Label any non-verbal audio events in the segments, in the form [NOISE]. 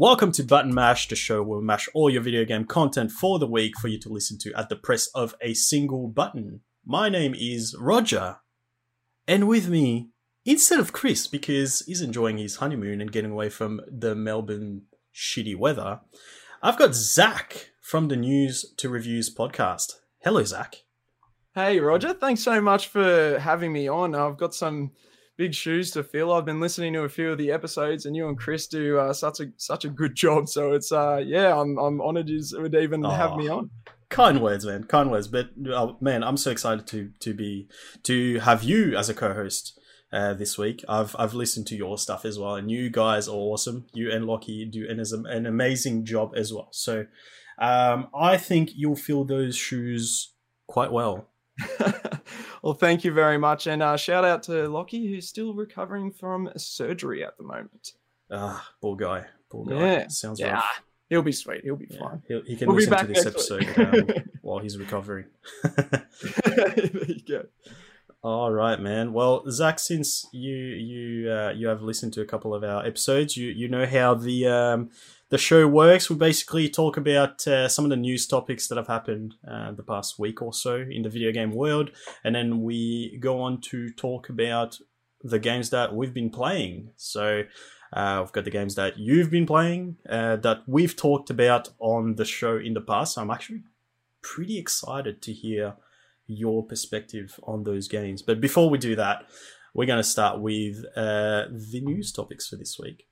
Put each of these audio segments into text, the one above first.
Welcome to Button Mash, the show where we mash all your video game content for the week for you to listen to at the press of a single button. My name is Roger, and with me, instead of Chris, because he's enjoying his honeymoon and getting away from the Melbourne shitty weather, I've got Zach from the News to Reviews podcast. Hello, Zach. Hey, Roger. Thanks so much for having me on. I've got some big shoes to fill. I've been listening to a few of the episodes, and you and Chris do uh, such a such a good job. So it's uh, yeah, I'm I'm honoured you would even have me on. Kind words, man. Kind words. But uh, man, I'm so excited to to be to have you as a co-host. Uh, this week. I've I've listened to your stuff as well, and you guys are awesome. You and Lockie do an, an amazing job as well. So um, I think you'll fill those shoes quite well. [LAUGHS] well, thank you very much, and uh, shout out to Lockie, who's still recovering from surgery at the moment. Ah, poor guy, poor guy. Yeah, sounds yeah. rough. He'll be sweet. He'll be Yeah, fine. he'll- he can We'll listen to this episode um, [LAUGHS] while he's recovering. [LAUGHS] there you go. All right, man. Well, Zach, since you you uh, you have listened to a couple of our episodes, you you know how the um, the show works. We basically talk about uh, some of the news topics that have happened uh, the past week or so in the video game world, and then we go on to talk about the games that we've been playing. So. Uh, we've got the games that you've been playing, uh, that we've talked about on the show in the past. So I'm actually pretty excited to hear your perspective on those games. But before we do that, we're going to start with uh, the news topics for this week.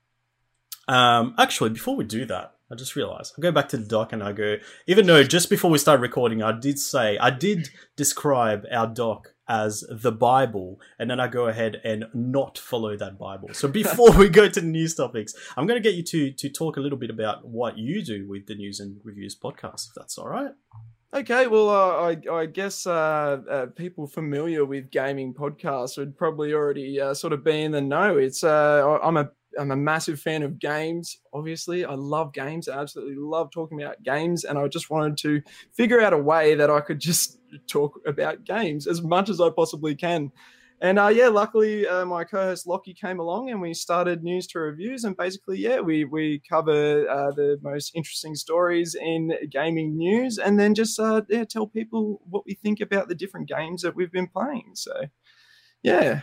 Um, actually, before we do that, I just realized I go back to the doc and I go, even though just before we started recording, I did say, I did describe our doc as the Bible, and then I go ahead and not follow that Bible. So before we go to the news topics, I'm going to get you to to talk a little bit about what you do with the news and reviews podcast, if that's all right. Okay, well, uh, I, I guess uh, uh, people familiar with gaming podcasts would probably already uh, sort of be in the know. It's uh, I'm a I'm a massive fan of games. Obviously, I love games. I absolutely love talking about games, and I just wanted to figure out a way that I could just talk about games as much as I possibly can. And uh, yeah, luckily uh, my co-host Lockie came along, and we started news to reviews. And basically, yeah, we we cover uh, the most interesting stories in gaming news, and then just uh, yeah, tell people what we think about the different games that we've been playing. So, yeah,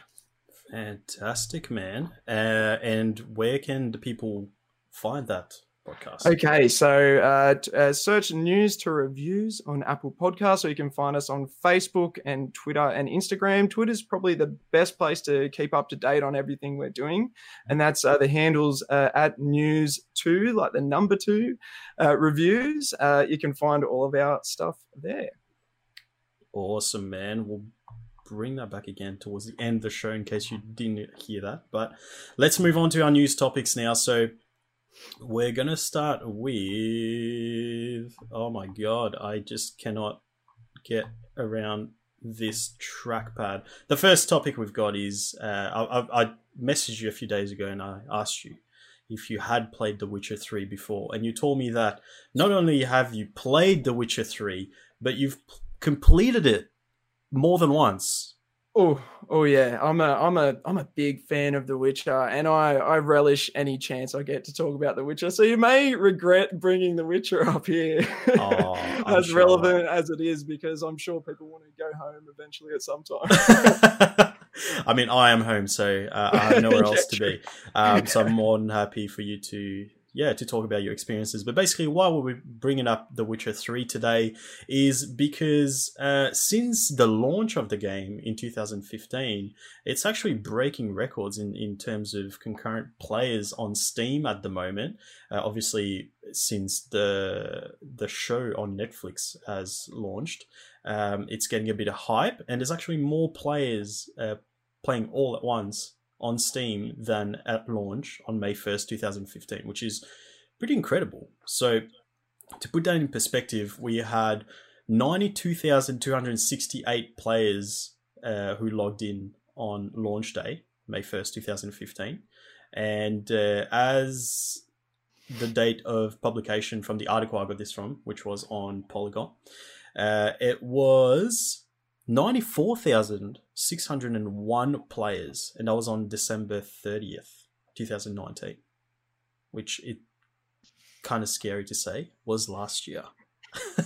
Fantastic, man. Uh, and where can the people find that podcast? Okay, so uh, uh, search news to reviews on Apple Podcasts, or you can find us on Facebook and Twitter and Instagram. Twitter's probably the best place to keep up to date on everything we're doing, and that's uh, the handles uh, at news two, like the number two uh, reviews. Uh, you can find all of our stuff there. Awesome, man. We'll bring that back again towards the end of the show in case you didn't hear that. But let's move on to our news topics now. So we're going to start with. Oh my god, I just cannot get around this trackpad. The first topic we've got is uh, I, I, I messaged you a few days ago and I asked you if you had played The Witcher 3 before. And you told me that not only have you played The Witcher 3, but you've completed it more than once. Oh, oh yeah. I'm a, I'm a, I'm a big fan of The Witcher, and I, I relish any chance I get to talk about The Witcher. So you may regret bringing The Witcher up here, [LAUGHS] Oh, [LAUGHS] as sure. relevant as it is, because I'm sure people want to go home eventually at some time. [LAUGHS] I mean, I am home, so uh, I have nowhere Yeah, else to be. Um, so I'm more than happy for you to, yeah, to talk about your experiences. But basically, why we're bringing up The Witcher 3 today is because uh, since the launch of the game in 2015, it's actually breaking records in, in terms of concurrent players on Steam at the moment. Uh, obviously, since the the show on Netflix has launched, um, it's getting a bit of hype, and there's actually more players uh, playing all at once on Steam than at launch on May 1st, 2015, which is pretty incredible. So, to put that in perspective, we had 92,268 players uh, who logged in on launch day, May 1st, 2015. And uh, as the date of publication from the article I got this from, which was on Polygon, uh, it was 94,601 players, and that was on December 30th, 2019, which it kind of scary to say, was last year. [LAUGHS]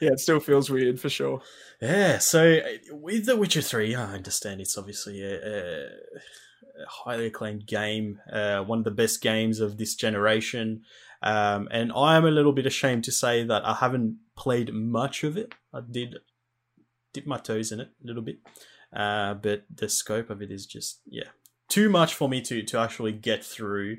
yeah, it still feels weird for sure. Yeah, so with The Witcher 3, I understand it's obviously a, a, a highly acclaimed game, uh, one of the best games of this generation. Um, and I am a little bit ashamed to say that I haven't played much of it. I did dip my toes in it a little bit, uh, but the scope of it is just yeah too much for me to to actually get through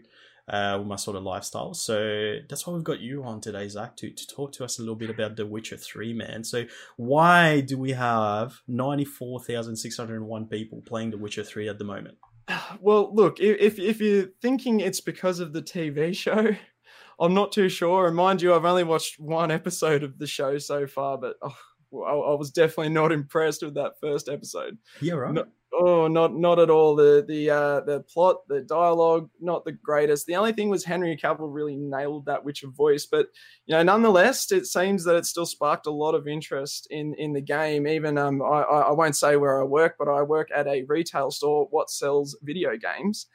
uh, with my sort of lifestyle. So that's why we've got you on today, Zach, to, to talk to us a little bit about The Witcher 3, man. So why do we have 94,601 people playing The Witcher 3 at the moment? [SIGHS] Well, look, if, if you're thinking it's because of the TV show, [LAUGHS] I'm not too sure. And mind you, I've only watched one episode of the show so far, but oh, I, I was definitely not [LAUGHS] impressed with that first episode. Yeah, right. No, oh, not not at all. The the uh, the plot, the dialogue, not the greatest. The only thing was Henry Cavill really nailed that Witcher voice, but you know, nonetheless, it seems that it still sparked a lot of interest in in the game. Even um, I I won't say where I work, but I work at a retail store what sells video games.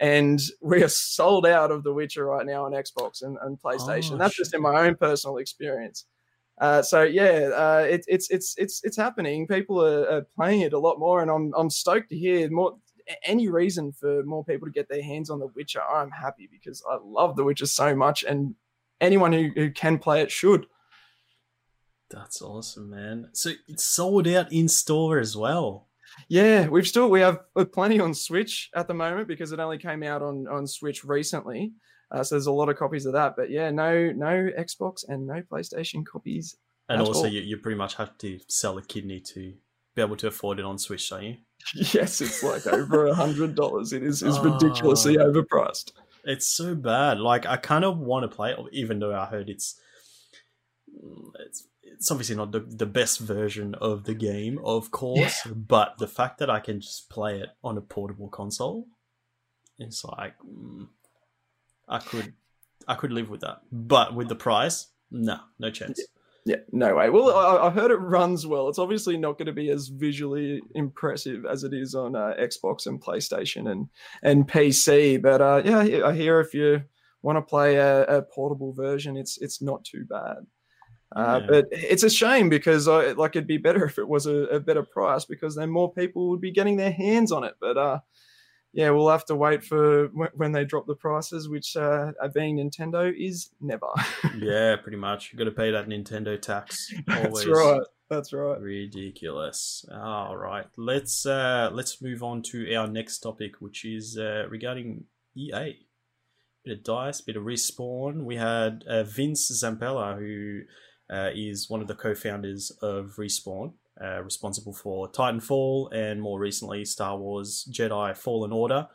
And [LAUGHS] we are sold out of The Witcher right now on Xbox and, and PlayStation. Oh, That's shit. just in my own personal experience. Uh, so yeah, uh, it, it's it's it's it's happening. People are, are, playing it a lot more, and I'm I'm stoked to hear more. Any reason for more people to get their hands on The Witcher, I'm happy because I love The Witcher so much, and anyone who, who can play it should. That's awesome, man. So it's sold out in store as well. Yeah, we've still we have plenty on Switch at the moment because it only came out on on Switch recently. Uh, so there's a lot of copies of that. But yeah, no no Xbox and no PlayStation copies. And also, you, you pretty much have to sell a kidney to be able to afford it on Switch, don't you? [LAUGHS] Yes, it's like over a hundred dollars. It is is ridiculously oh, overpriced. It's so bad. Like I kind of want to play it, even though I heard it's it's it's obviously not the, the best version of the game, of course. Yeah. But the fact that I can just play it on a portable console, it's like mm, I could I could live with that. But with the price, no, no chance. Yeah, no way. Well, I, I heard it runs well. It's obviously not going to be as visually impressive as it is on uh, Xbox and PlayStation and and PC. But uh, yeah, I hear if you want to play a, a, portable version, it's it's not too bad. Uh, yeah. But it's a shame because I, like it'd be better if it was a, a, better price because then more people would be getting their hands on it. But uh, yeah, we'll have to wait for when they drop the prices, which uh, being Nintendo is never. [LAUGHS] yeah, pretty much. You've got to pay that Nintendo tax. [LAUGHS] Always. That's right. That's right. Ridiculous. All right, let's uh, let's move on to our next topic, which is uh, regarding EA. Bit of dice, bit of respawn. We had uh, Vince Zampella, who uh, is one of the co-founders of Respawn, uh, responsible for Titanfall and more recently Star Wars Jedi Fallen Order.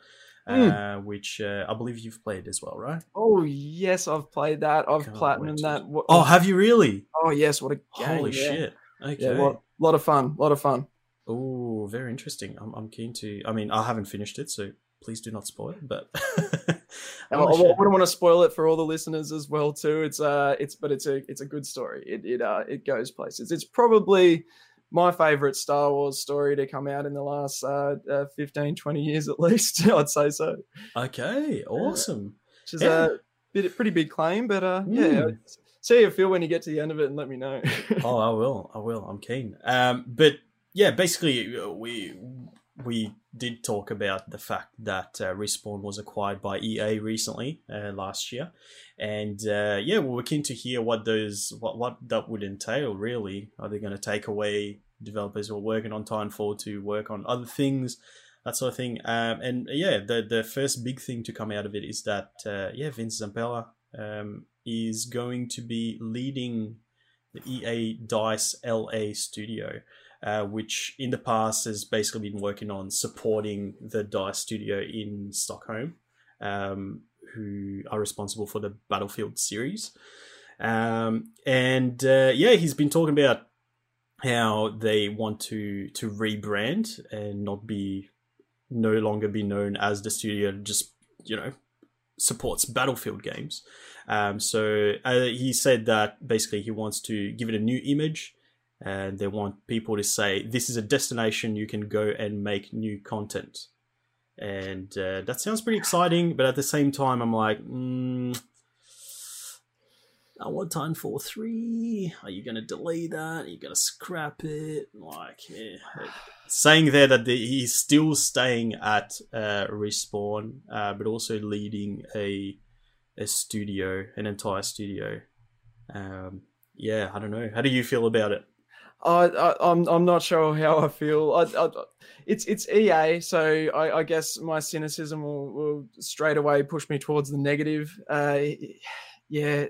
Mm. Uh, which uh, I believe you've played as well, right? Oh yes, I've played that. I've platinumed that. What, oh, have you really? Oh yes, what a game! Holy yeah. shit! Okay, yeah, lot, lot of fun, lot of fun. Oh, very interesting. I'm, I'm keen to. I mean, I haven't finished it, so please do not spoil it. But [LAUGHS] I, I wouldn't want to spoil it for all the listeners as well too. It's uh, it's but it's a it's a good story. It it uh, it goes places. It's probably my favorite Star Wars story to come out in the last uh, uh 15, 20 years at [LAUGHS] least. I'd say so. Okay, awesome. which is yeah. a bit, pretty big claim, but uh, mm. yeah. Hmm. See how you feel when you get to the end of it, and let me know. oh, I will. I will. I'm keen. Um, but yeah, basically, uh, we we did talk about the fact that uh, Respawn was acquired by EA recently uh, last year, and uh, yeah, we're keen to hear what those what what that would entail. Really, are they going to take away developers who are working on Titanfall to work on other things, that sort of thing? Um, and yeah, the the first big thing to come out of it is that uh, yeah, Vince Zampella um, is going to be leading the EA Dice LA studio uh, which in the past has basically been working on supporting the Dice studio in Stockholm, um, who are responsible for the Battlefield series. Um, and uh, yeah, he's been talking about how they want to to rebrand and not be no longer be known as the studio just you know supports battlefield games um, so uh, he said that basically he wants to give it a new image and they want people to say this is a destination you can go and make new content and uh, that sounds pretty exciting but at the same time i'm like mm, I want Titanfall 3. Are you going to delay that? Are you to scrap it? Like, yeah. saying there that the, he's still staying at uh, Respawn, uh, but also leading a a studio, an entire studio. Um, yeah, I don't know. How do you feel about it? I, I'm I'm not sure how I feel. I, I, it's it's EA, so I, I guess my cynicism will, will straight away push me towards the negative. Uh, yeah,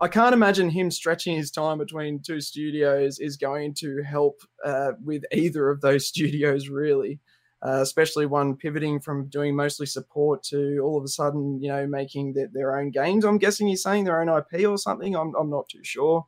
I can't imagine him stretching his time between two studios is going to help uh, with either of those [LAUGHS] studios really. Uh, especially one pivoting from doing mostly support to all of a sudden, you know, making the, their own games. I'm guessing he's saying their own IP or something. I'm, I'm not too sure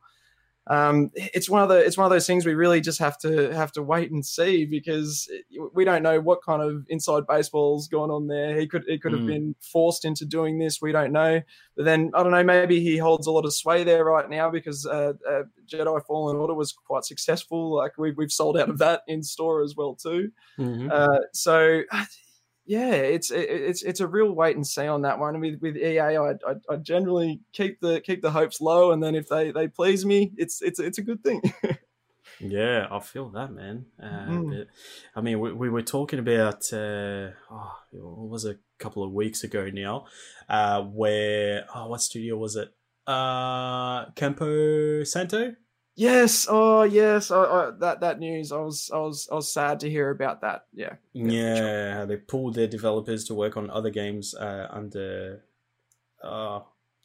um, it's one of the it's one of those things we really just have to have to wait and see because we don't know what kind of inside baseball's going on there. He could he could have mm. been forced into doing this. We don't know. But then I don't know. Maybe he holds a lot of sway there right now because uh, uh, Jedi Fallen Order was quite successful. Like we've we've sold out of that in store as well too. Mm-hmm. Uh, so yeah, it's it's it's a real wait and see on that one. With with EA, I, I, I generally keep the keep the hopes low, and then if they they please me, it's it's it's a good thing. [LAUGHS] yeah, I feel that, man. Uh, mm. I mean, we, we were talking about uh, oh, what was it, a couple of weeks ago now, uh, where oh, what studio was it? Uh, Campo Santo. Yes. Oh, yes. Oh, oh, that that news. I was I was I was sad to hear about that. Yeah. Yeah. yeah. They pulled their developers to work on other games uh, under uh,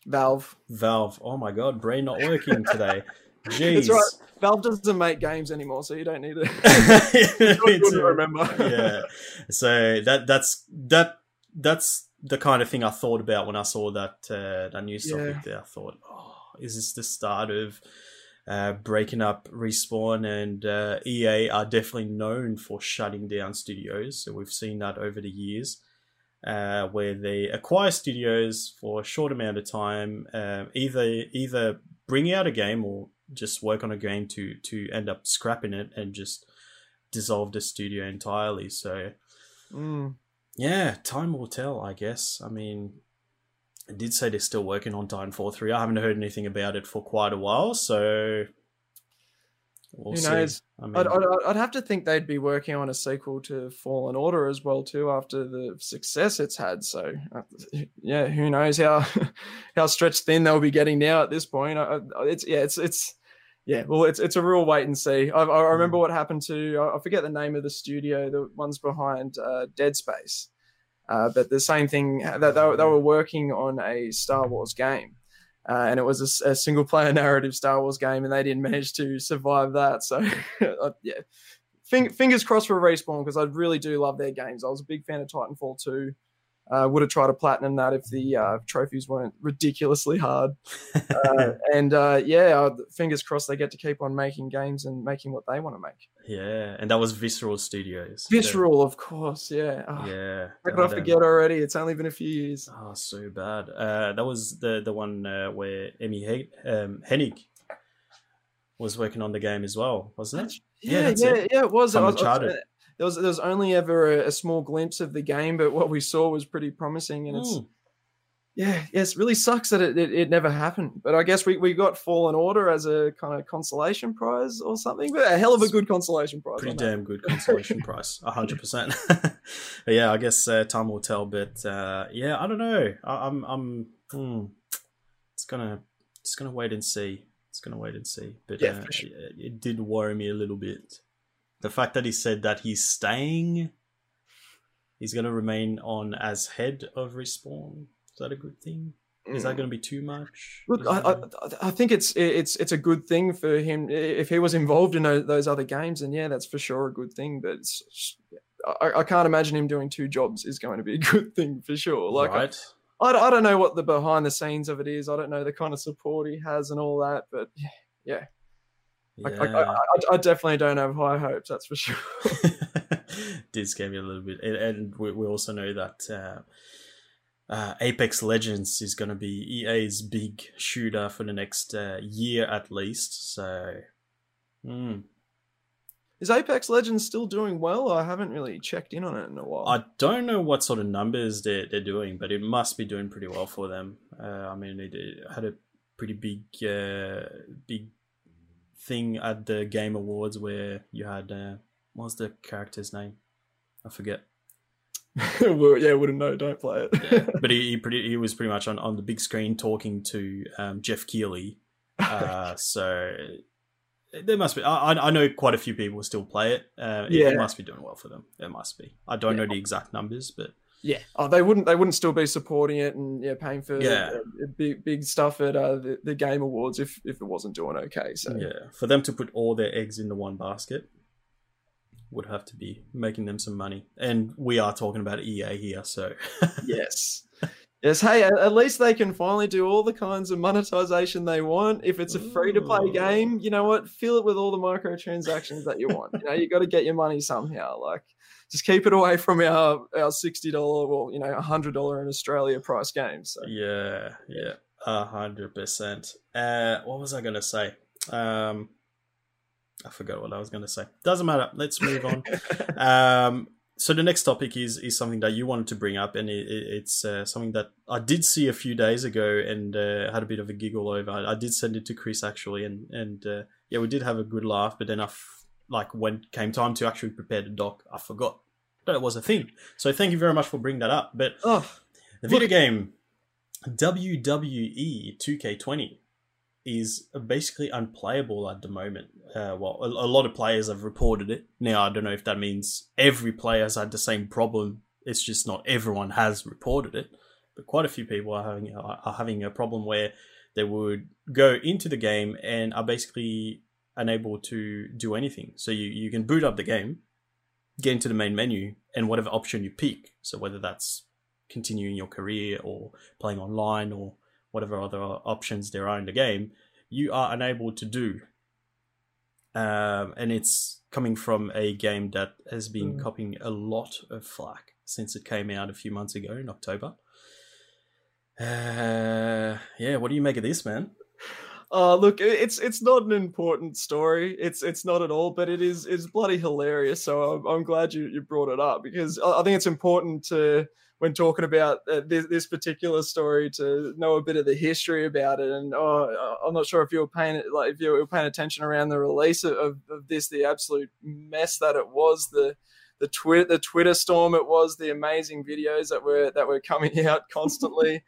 Valve. Valve. Oh my God, brain not working today. Jeez. [LAUGHS] That's right. Valve doesn't make games anymore, so you don't need it. [LAUGHS] [LAUGHS] to remember. yeah. So that that's that that's the kind of thing I thought about when I saw that uh, that news topic. Yeah. There, I thought, oh, is this the start of uh, breaking up Respawn and uh, EA are definitely known for shutting down studios. So we've seen that over the years, uh, where they acquire studios for a short amount of time, um, either either bring out a game or just work on a game to to end up scrapping it and just dissolve the studio entirely. So. Mm. Yeah, time will tell, I guess. I mean, I did say they're still working on Titanfall 3. I haven't heard anything about it for quite a while, so we'll Who knows? I mean, I'd, I'd, I'd, have to think they'd be working on a sequel to Fallen Order as well too after the success it's had. So uh, yeah, who knows how [LAUGHS] how stretched thin they'll be getting now at this point? it's yeah, it's it's yeah, well, it's it's a real wait and see. I, I remember mm. what happened to I forget the name of the studio, the ones behind uh, Dead Space. Uh, but the same thing that they, they, were working on a Star Wars game. Uh, and it was a, a, single player [LAUGHS] narrative Star Wars game, and they didn't manage to survive that. So, [LAUGHS] uh, yeah, Fing- fingers crossed for Respawn because I really do love their games. I was a big fan of Titanfall 2. Uh, would have tried to platinum that if the uh, trophies weren't ridiculously hard. Uh, [LAUGHS] and uh, yeah, uh, fingers crossed they get to keep on making games and making what they want to make. Yeah, and that was Visceral Studios. Visceral, of course. Yeah. Oh, yeah. How could I forget already? It's only been a few years. Oh, so bad. Uh, that was the the one where Amy he- um, Hennig was working on the game as well, wasn't it? Yeah, yeah, yeah, it. yeah, it was. Uncharted there was there was only ever a, a, small glimpse of the game, but what we saw was pretty promising, and it's. Mm. Yeah, yes, really sucks that it, it, it, never happened. But I guess we, we got Fallen Order as a kind of consolation prize or something. But a hell of a good consolation prize. Pretty damn good consolation [LAUGHS] prize, hundred percent. [LAUGHS] Yeah, I guess uh, time will tell. But uh, yeah, I don't know. I, am I'm, I'm hmm, it's gonna it's gonna wait and see. It's gonna wait and see. But yeah, uh, sure. it, it did worry me a little bit the fact that he said that he's staying, he's going to remain on as head of Respawn. Is that a good thing? Is that mm. going to be too much? Look, I, I, I, think it's it's it's a good thing for him if he was involved in those other games, and yeah, that's for sure a good thing. But I, I, can't imagine him doing two jobs is going to be a [LAUGHS] good thing for sure. Like, right. I, I, don't know what the behind the scenes of it is. I don't know the kind of support he has and all that, but yeah, yeah. I, I, I, definitely don't have high hopes, that's for sure. [LAUGHS] Did scare me a little bit, and, and we, we, also know that uh, uh, Apex Legends is going to be EA's big shooter for the next uh, year at least. So, mm. is Apex Legends still doing well? I haven't really checked in on it in a while. I don't know what sort of numbers they're, they're doing, but it must be doing pretty well for them. Uh, I mean, it, it had a pretty big, uh, big thing at the Game Awards where you had uh, what was the character's name? I forget. [LAUGHS] well, yeah, wouldn't know. Don't play it. yeah. [LAUGHS] But he he, pretty, he was pretty much on, on the big screen talking to um, Geoff Keighley. Uh, so there must be. I, I know quite a few people still play it. Uh, it, Yeah. it must be doing well for them. It must be. I don't know the exact numbers, but Yeah. Oh, they wouldn't. They wouldn't still be supporting it and yeah, paying for Yeah. uh, big big stuff at uh, the, the Game Awards if if it wasn't doing okay. So yeah, for them to put all their eggs into one basket would have to be making them some money. And we are talking about EA here, so [LAUGHS] yes. Yes, hey, at at least they can finally do all the kinds of monetization they want. If it's a free to play game, you know what? Fill it with all the microtransactions that you want. You know, you got to get your money somehow. Like, just keep it away from our our sixty dollar, well, you know, hundred dollar in Australia price games. So. yeah, yeah, a hundred percent. Uh, what was I gonna say? Um, I forgot what I was gonna say. Doesn't matter. Let's move on. [LAUGHS] um, so the next topic is is something that you wanted to bring up, and it, it- it's uh, something that I did see a few days ago and uh, had a bit of a giggle over. I, I did send it to Chris actually, and and uh, yeah, we did have a good laugh. But then I f- like when came time to actually prepare the doc, I forgot that it was a thing. So thank you very much for bringing that up. But oh, the video Look- game WWE 2K20 is basically unplayable at the moment. Uh, well, a, a lot of players have reported it. Now, I don't know if that means every player has had the same problem. It's just not everyone has reported it. But quite a few people are having are are having a problem where they would go into the game and are basically unable to do anything. So you, you can boot up the game, get into the main menu, and whatever option you pick. So whether that's continuing your career or playing online or whatever other options there are in the game, you are unable to do. Um, and it's coming from a game that has been Mm. copying a lot of flack since it came out a few months ago in October. Uh, yeah, what do you make of this, man? [LAUGHS] Oh, look, it's it's not an important story. It's it's not at all, but it is it's bloody hilarious. So I'm, I'm glad you, you brought it up because I think it's important to when talking about uh, this, this particular story to know a bit of the history about it. And oh, I- I'm not sure if you were paying like if you were paying attention around the release of, of, of this, the absolute mess that it was, the the Twitter the Twitter storm it was, the amazing videos that were that were coming [LAUGHS] out constantly.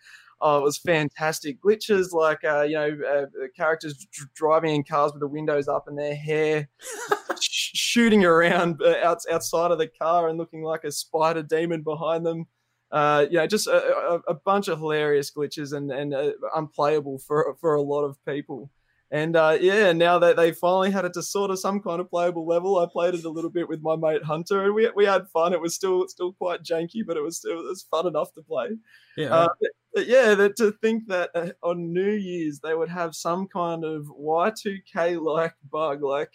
Oh, it was fantastic. Glitches like uh, you know uh, characters dr- driving in cars with the windows up and their hair [LAUGHS] sh- shooting around uh, out, outside of the car and looking like a spider demon behind them. Uh, you know, just a, a, a bunch of hilarious glitches and and uh, unplayable for for a lot of people. And uh, yeah, now that they finally had it to sort of some kind of playable level, I played it a little bit with my mate Hunter, and we, we had fun. It was still still quite janky, but it was still it was fun enough to play. Yeah, Uh, but- yeah, that to think that uh, on New Year's they would have some kind of Y2K like bug, like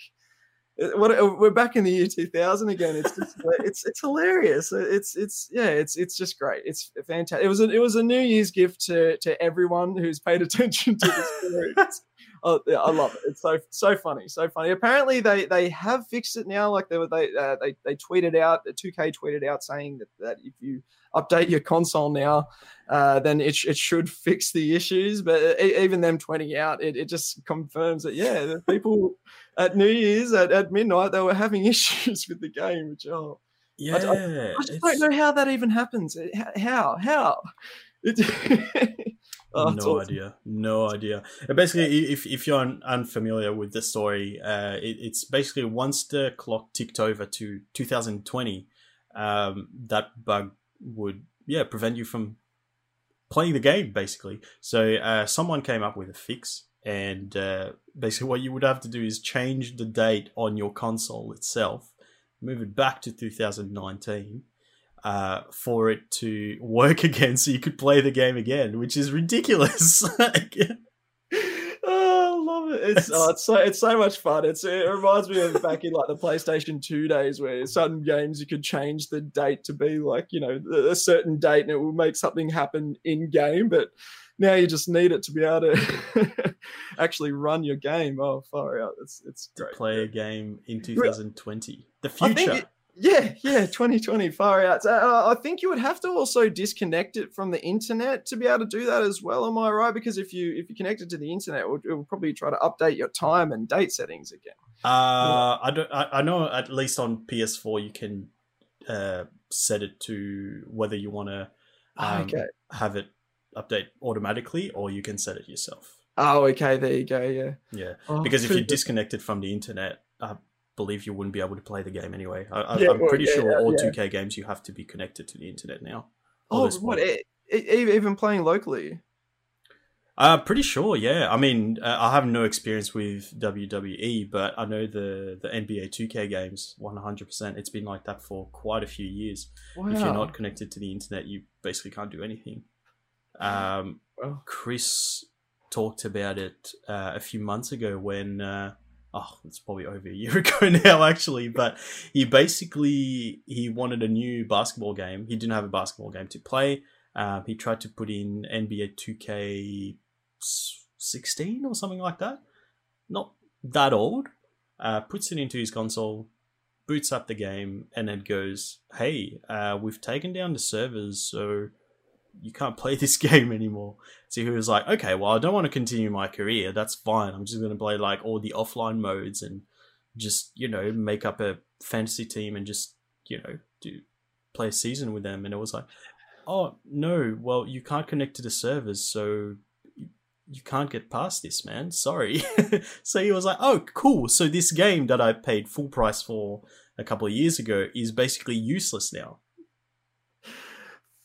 uh, what uh, we're back in the year 2000 again. It's just, [LAUGHS] it's it's hilarious. It's it's yeah, it's it's just great. It's fantastic. It was a, it was a New Year's gift to to everyone who's paid attention to this [LAUGHS] story. It's- Oh, yeah, I love it. It's so so funny, so funny. Apparently, they they have fixed it now. Like they were they uh, they they tweeted out, 2K tweeted out saying that, that if you update your console now, uh, then it, it should fix the issues. But e- even them tweeting out, it, it just confirms that yeah, the people at New Year's at, at midnight they were having [LAUGHS] issues with the game. Which oh, yeah. I just it's- don't know how that even happens. How how? It, [LAUGHS] [LAUGHS] [LAUGHS] Oh, no awesome. idea. No idea. Uh, Basically, if if you're un- unfamiliar with the story, uh, it, it's basically once the clock ticked over to 2020, um, that bug would yeah prevent you from playing the game. Basically, so uh, someone came up with a fix, and uh, basically what you would have to do is change the date on your console itself, move it back to 2019 uh, for it to work [LAUGHS] again so you could play the game again, which is ridiculous. [LAUGHS] [LAUGHS] oh, I love it. It's, oh, it's so it's so much fun. It's it reminds me of back in like the PlayStation 2 days where certain games you could change the date to be like, you know, a certain date and it will make something happen in game, but now you just need it to be able to actually run your game. Oh, far out. It's it's great. to play a game in 2020. The future. I think it- Yeah, yeah, 2020 far out. Uh, I think you would have to also disconnect it from the internet to be able to do that as well. Am I right? Because if you if you connect it to the internet, it will, it will probably try to update your time and date settings again. Uh, I don't. I, I know at least on PS4 you can uh, set it to whether you want to um, okay. have it update automatically or you can set it yourself. Oh, okay. There you go. Yeah. Yeah, Oh, because if you cool. disconnect it from the internet, believe you wouldn't be able to play the game anyway. I, I, Yeah, well, pretty yeah, sure all yeah. 2K games you have to be connected to the internet now. Oh, what? e- e- even playing locally? Uh, pretty sure, yeah. I mean, uh, I have no experience with WWE, but I know the, the NBA 2K games 100%. It's been like that for quite a few years. Wow. If you're not connected to the internet, you basically can't do anything. Um, Chris talked about it uh, a few months ago when, uh, oh, it's probably over a year [LAUGHS] ago now, actually. But he basically he wanted a new basketball game. He didn't have a basketball game to play. Um, he tried to put in NBA 2K 16 or something like that. Not that old. Uh, puts it into his console, boots up the game, and then goes, "Hey, uh, we've taken down the servers, so you can't play [LAUGHS] this game anymore." So he was like, "Okay, well, I don't want to continue my career. That's fine. I'm just going to play like all the offline modes and just you know make up a fantasy team and just you know do play a season with them." And it was like, "Oh no, well, you can't connect to the servers, so." you- can't get past this, man. Sorry. [LAUGHS] so he was like, "Oh, cool. So this game that I paid full price for a couple of years ago is basically useless now."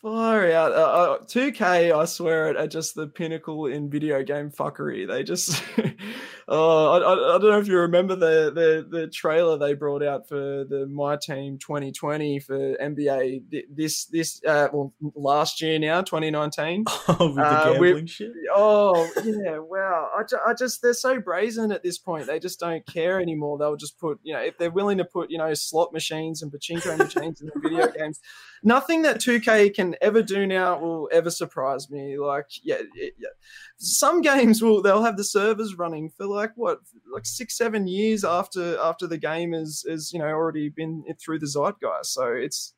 Far out. Uh, uh, 2K, I swear it, are just the pinnacle in video game fuckery. They just. [LAUGHS] oh, I, I, I don't know if you remember the, the, the trailer they brought out for the My Team 2020 for NBA this, this uh, well, last year now, 2019. [LAUGHS] Oh, with the Uh, gambling shit. Oh [LAUGHS] yeah, wow! I, ju- I just they're so brazen at this point. They just don't care anymore. They'll just put you know if they're willing to put you know slot machines and pachinko machines in the video games. Nothing that 2K can ever do now will ever surprise me. Like yeah, yeah. some games will they'll have the servers running for like what like six seven years after after the game is is you know already been through the zeitgeist. So it's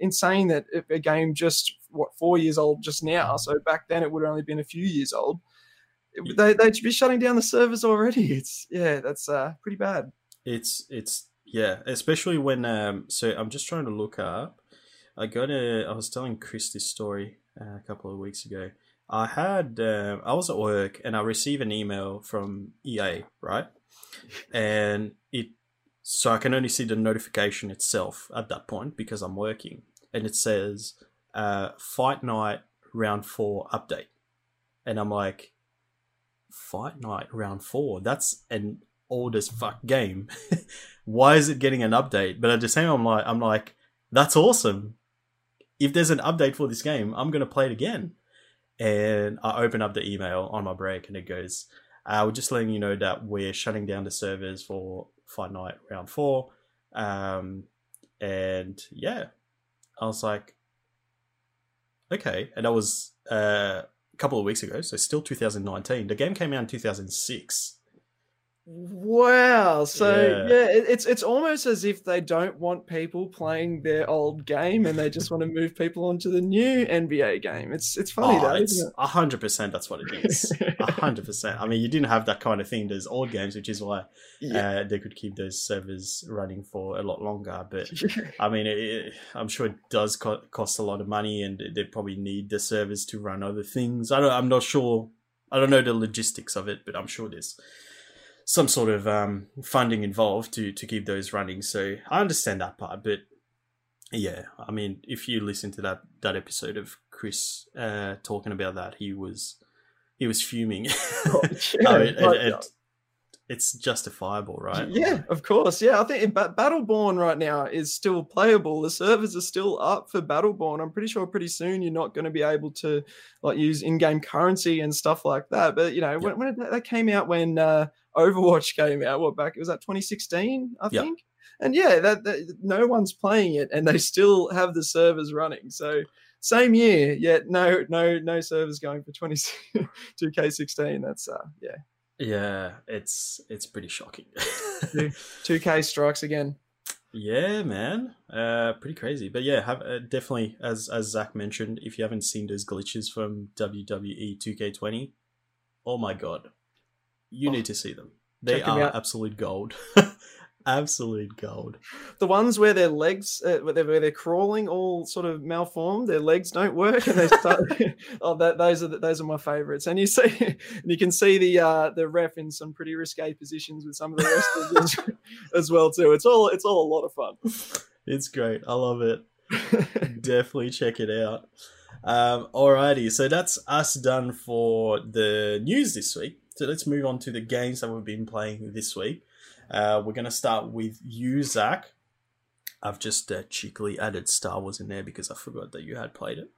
insane that a game just what four years old just now. So back then it would have only been a few years old. They they'd be shutting down the servers already. It's yeah, that's uh pretty bad. It's it's yeah, especially when um. So I'm just trying to look up. I got a. I was telling Chris this story uh, a couple of weeks ago. I had uh, I was at work and I received an email from EA, right? And it so I can only see the notification itself at that point because I'm working, and it says uh, Fight Night Round Four update, and I'm like, Fight Night Round Four. That's an old as fuck game. [LAUGHS] Why is it getting an update? But at the same, I'm like, I'm like, that's awesome. If there's an update for this game, I'm gonna play it again. And I open up the email on my break, and it goes, uh, "We're just letting you know that we're shutting down the servers for Fight Night Round Four. Um, and yeah, I was like, okay. And that was uh, a couple of weeks ago, so still 2019. The game came out in 2006. Wow. So Yeah. yeah, it, it's it's almost as if they don't want people playing their old game and they just want to move people onto the new NBA game. It's it's funny Oh, though, it's a hundred percent. That's what it is. A [LAUGHS] hundred percent. I mean, you didn't have that kind of thing. There's old games, which is why yeah. uh, they could keep those servers running for a lot longer. But [LAUGHS] I mean, it, it, I'm sure it does co- cost a lot of money, and they probably need the servers to run other things. I don't. I'm not sure. I don't know the logistics of it, but I'm sure there's some sort of um, funding involved to to keep those running. So I understand that part, but yeah, I mean, if you listen to that that episode of Chris uh, talking about that, he was he was fuming. [LAUGHS] Oh, mean, but- it, it, it's justifiable, right? Yeah, of course. Yeah, I think Battleborn right now is still playable. The servers are still up for Battleborn. I'm pretty sure pretty soon you're not going to be able to like use in-game currency and stuff like that. But you know, when, when that came out when uh, Overwatch came out, what back it was that 2016, I think. And yeah, that, that no one's playing it, and they still have the servers running. So same year, yet no, no, no servers going for 20 2K16. [LAUGHS] That's uh, yeah, Yeah, it's it's pretty shocking. 2K [LAUGHS] strikes again. Yeah, man, uh, pretty crazy. But yeah, have, uh, definitely, as as Zach mentioned, if you haven't seen those glitches from WWE 2K20, oh my god, you oh, need to see them. They are absolute gold. [LAUGHS] absolute gold. The ones where their legs, uh, where, they're, where they're crawling, all sort of malformed. Their legs don't work, and they start. [LAUGHS] [LAUGHS] oh, that, those are the, those are my favorites. And you see, and you can see the uh, the ref in some pretty risque positions with some of the wrestlers as well too. It's all it's all a lot of fun. It's great. I love it. Definitely check it out. Um, alrighty, so that's us done for the news this week. So let's move on to the games that we've been playing this week. Uh, we're going to start with you, Zach. I've just uh, cheekily added Star Wars in there because I forgot that you had played it.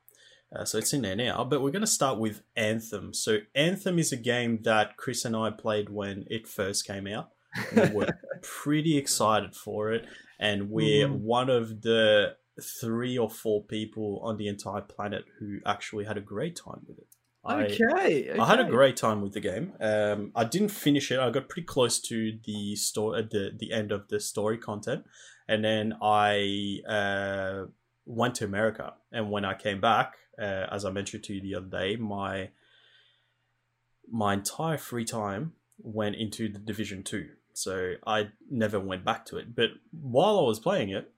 Uh, so it's in there now. But we're going to start with Anthem. So Anthem is a game that Chris and I played when it first came out. We were [LAUGHS] pretty excited for it, and we're mm. one of the three or four people on the entire planet who actually had a great time with it. Okay, I, okay. I had a great time with the game. Um, I didn't finish it. I got pretty close to the story, at the the end of the story content, and then I uh, went to America. And when I came back, uh, as I mentioned to you the other day, my my entire free time went into the Division Two. So I never went back to it. But while I was playing it,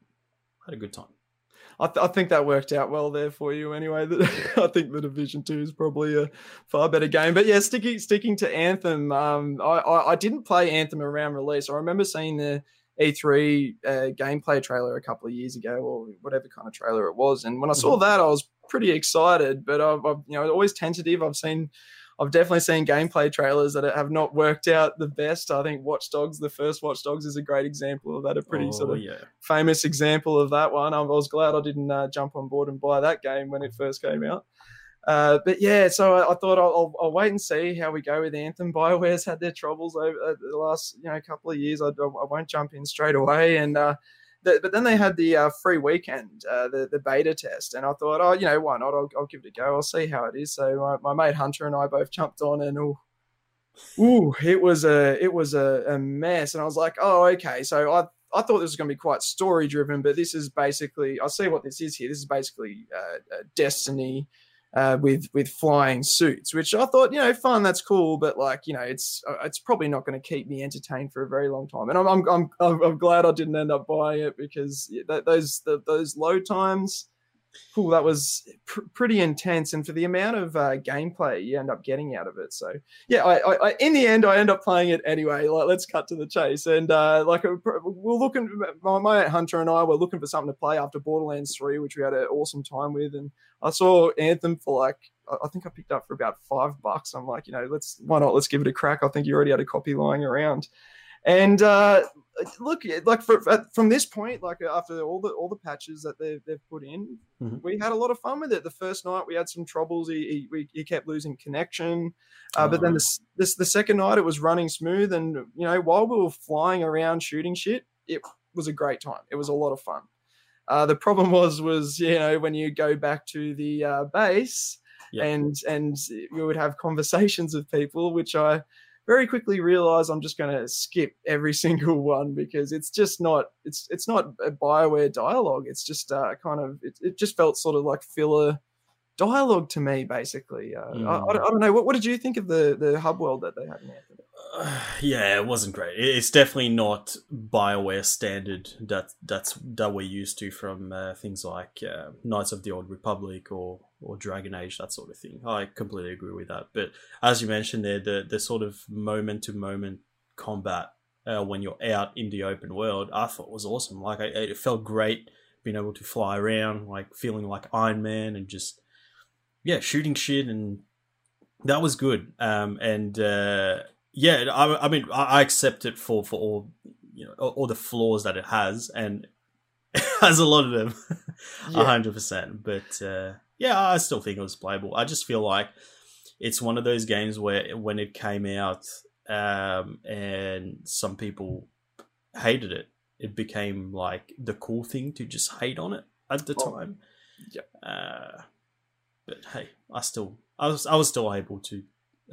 I had a good time. I, th- I, think that worked out well there for you anyway. [LAUGHS] I think the Division Two is probably a far better game. But yeah, sticking sticking to Anthem, um, I, I, I didn't play Anthem around release. I remember seeing the E3 uh, gameplay trailer a couple of years ago, or whatever kind of trailer it was. And when I saw mm-hmm. that, I was pretty excited. But I've, I've you know always tentative. I've seen I've definitely seen gameplay trailers that have not worked out the best. I think Watch Dogs, the first Watch Dogs, is a great example of that. A pretty oh, sort of yeah. famous example of that one. I was glad I didn't uh, jump on board and buy that game when it first came out. Uh, but yeah, so I, I thought I'll, I'll, I'll, wait and see how we go with Anthem. [LAUGHS] Bioware's had their troubles over uh, the last you know couple of years. I, I won't jump in straight away, and uh, the, but then they had the uh, free weekend, uh, the the beta test, and I thought, oh, you know, why not? I'll, I'll give it a go. I'll see how it is. So my, my mate Hunter and I both jumped on, and oh, ooh, it was a it was a, a mess. And I was like, oh, okay. So I I thought this was going to be quite story driven, but this is basically I'll see what this is here. This is basically uh, Destiny uh, with with flying suits, which I thought, you know, fun, that's cool, but like, you know, it's uh, it's probably not going to keep me entertained for a very long time. And I'm I'm I'm, I'm glad I didn't end up buying it because those the, those load times cool, that was pr- pretty intense. And for the amount of uh, gameplay you end up getting out of it. So, yeah, I, I, I, in the end, I end up playing it anyway. Like, let's cut to the chase. And uh, like, uh, we're looking, my, my Hunter and I were looking for something to play after Borderlands 3, which we had an awesome time with. And I saw Anthem for like, I think I picked up for about five bucks. I'm like, you know, let's, why not? Let's give it a crack. I think you already had a copy lying around. And uh, look, like for, from this point, like after all the all the patches that they've, they've put in, mm-hmm. we had a lot of fun with it. The first night we had some troubles. He he, he kept losing connection, uh, oh. but then this, this the second night it was running smooth. And you know, while we were flying around shooting shit, it was a great time. It was a lot of fun. Uh, the problem [LAUGHS] was was you know when you go back to the uh, base. Yep. And and we would have conversations with people, which I very quickly realize I'm just going to skip every [LAUGHS] single one because it's just not it's it's not a Bioware dialogue. It's just uh, kind of it, it just felt sort of like filler dialogue to me, basically. Uh, mm. I, I, don't, know. What, what did you think of the the hub world that they had in Anthem? Uh, [SIGHS] yeah, it wasn't great. It's definitely not Bioware standard that that's that we're used to from uh, things like uh, Knights of the Old Republic or or Dragon Age, that sort of thing. I completely agree with that. But as you mentioned there, the the sort of moment to moment combat uh, when you're out in the open world, I thought was awesome. Like I, it felt great being able to fly around, like feeling like Iron Man, and just yeah, shooting shit, and that was good. Um, and uh, yeah, I, I mean, I, accept it for for all you know all, all the flaws that it has, and it [LAUGHS] has a lot of them, [LAUGHS] hundred yeah. percent. But uh, yeah, I still think it was playable. I just feel like it's one of those games where when it came out um, and some people hated it, it became like the cool thing to just hate on it at the oh, time. Yeah. Uh, but hey, I still, I was, I was still able to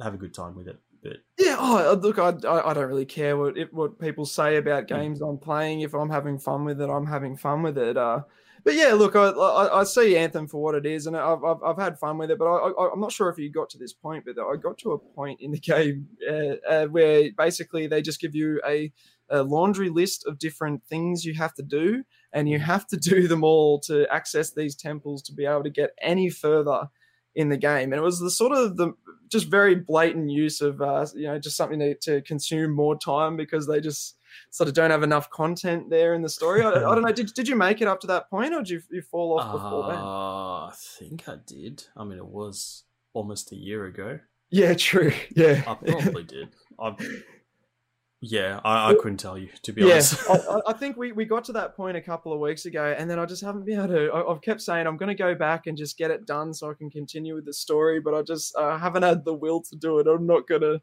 have a good time with it. But Yeah, oh, look, I, I don't really care what if, what people say about Mm. games I'm playing. If I'm having fun with it, I'm having fun with it. Uh, but yeah, look, I, I, I see Anthem for what it is, and I've, I've, I've had fun with it. But I, I, I'm not sure if you got to this point, but I got to a point in the [LAUGHS] game uh, uh, where basically they just give you a, a laundry list of different things you have to do, and you have to [LAUGHS] do them all to access these temples to be able to get any further in the game. And it was the sort of the just very blatant use of uh, you know just something to, to consume more time because they just sort of don't have enough content there in the story. I, I don't know. Did, did you make it up to that point, or did you, you fall off before then? uh, I think I did. I mean, it was almost a year ago. Yeah, true. [LAUGHS] Yeah, I probably did. I, yeah, I, I couldn't tell you to be yeah. honest. I, [LAUGHS] I- think we, we got to that point a couple of weeks ago, and then I just haven't been able to. I, I've kept saying I'm going to go back and just get it done so I can continue with the story, but I just uh, haven't had the will to do it. I'm not going to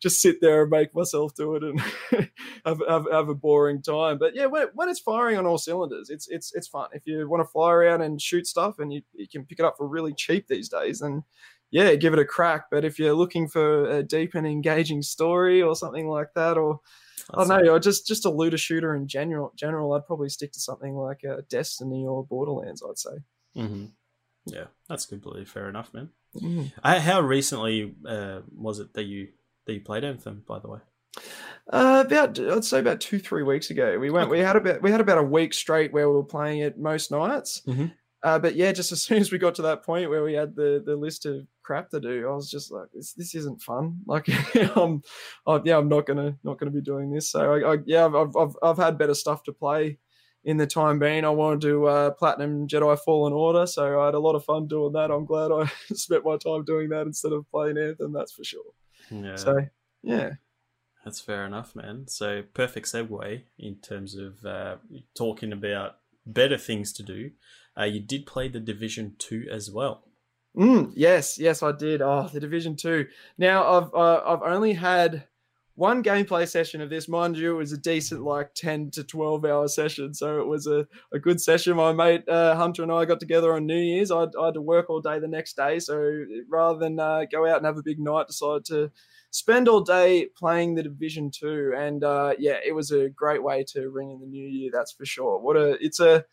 just sit there and make myself do it and [LAUGHS] have, have, have a boring time. But yeah, when, when it's firing on all cylinders, it's it's it's fun. If you want to fly around and shoot stuff, and you, you can pick it up for really cheap these days, then yeah, give it a crack. But if you're looking for a deep and engaging story or something like that, or I don't know, or just just a looter shooter in general, general, I'd probably stick to something like uh, Destiny or Borderlands. I'd say. hmm Yeah, that's completely fair enough, man. Mm. Uh, How recently uh, was it that you that you played Anthem? By the way. Uh, about I'd say about two three weeks ago, we went. We had about we had about a week straight where we were playing it most nights. Mhm. Uh, but yeah, just as soon as we got to that point where we had the, the list of crap to do, I was just like, this, this isn't fun. [LAUGHS] Like, I'm, oh, yeah, I'm not gonna not gonna be doing this. So I, I yeah, I've, I've I've had better stuff to play in the time being. I wanted to uh, platinum Jedi Fallen Order, so I had a lot of fun doing that. I'm glad I [LAUGHS] spent my time doing that instead of playing Anthem. That's for sure. Yeah, So yeah. that's fair enough, man. So perfect segue in terms of uh, talking about better things to do. Uh, you did play the Division Two as well. Mm, yes, yes, I did. Oh, the Division Two. Now I've uh, I've only had one gameplay session of this. Mind you, it was a decent like ten to twelve hour session, so it was a, a good session. My mate uh, Hunter and I got together on New Year's. I, I had to work all day the next day, so rather than uh, go out and have a big night, decided to spend all day playing the Division Two. And uh, yeah, it was a great way to ring in the new year. That's for sure. What a it's a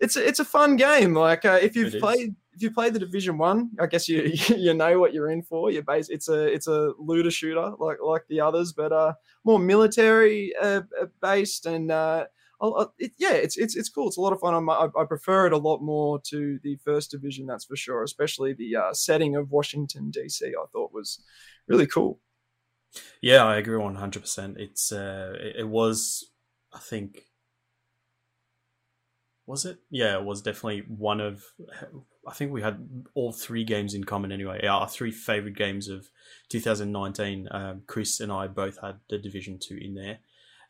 it's a, it's a fun game. Like uh, if you've played if you played the Division One, I guess you [LAUGHS] you know what you're in for. You're base. It's a it's a looter shooter like like the others, but uh more military uh, uh, based and uh. It, yeah, it's it's it's cool. It's a lot of fun. I'm, I, I prefer it a lot more to the first division, that's for sure. Especially the uh, setting of Washington DC. I thought was really cool. Yeah, I agree one hundred percent. It's uh, it, it was, I think, was it? Yeah, it was definitely one of. I think we had all three games in common anyway. Our three favorite games of 2019. Um, Chris and I both had the Division Two in there.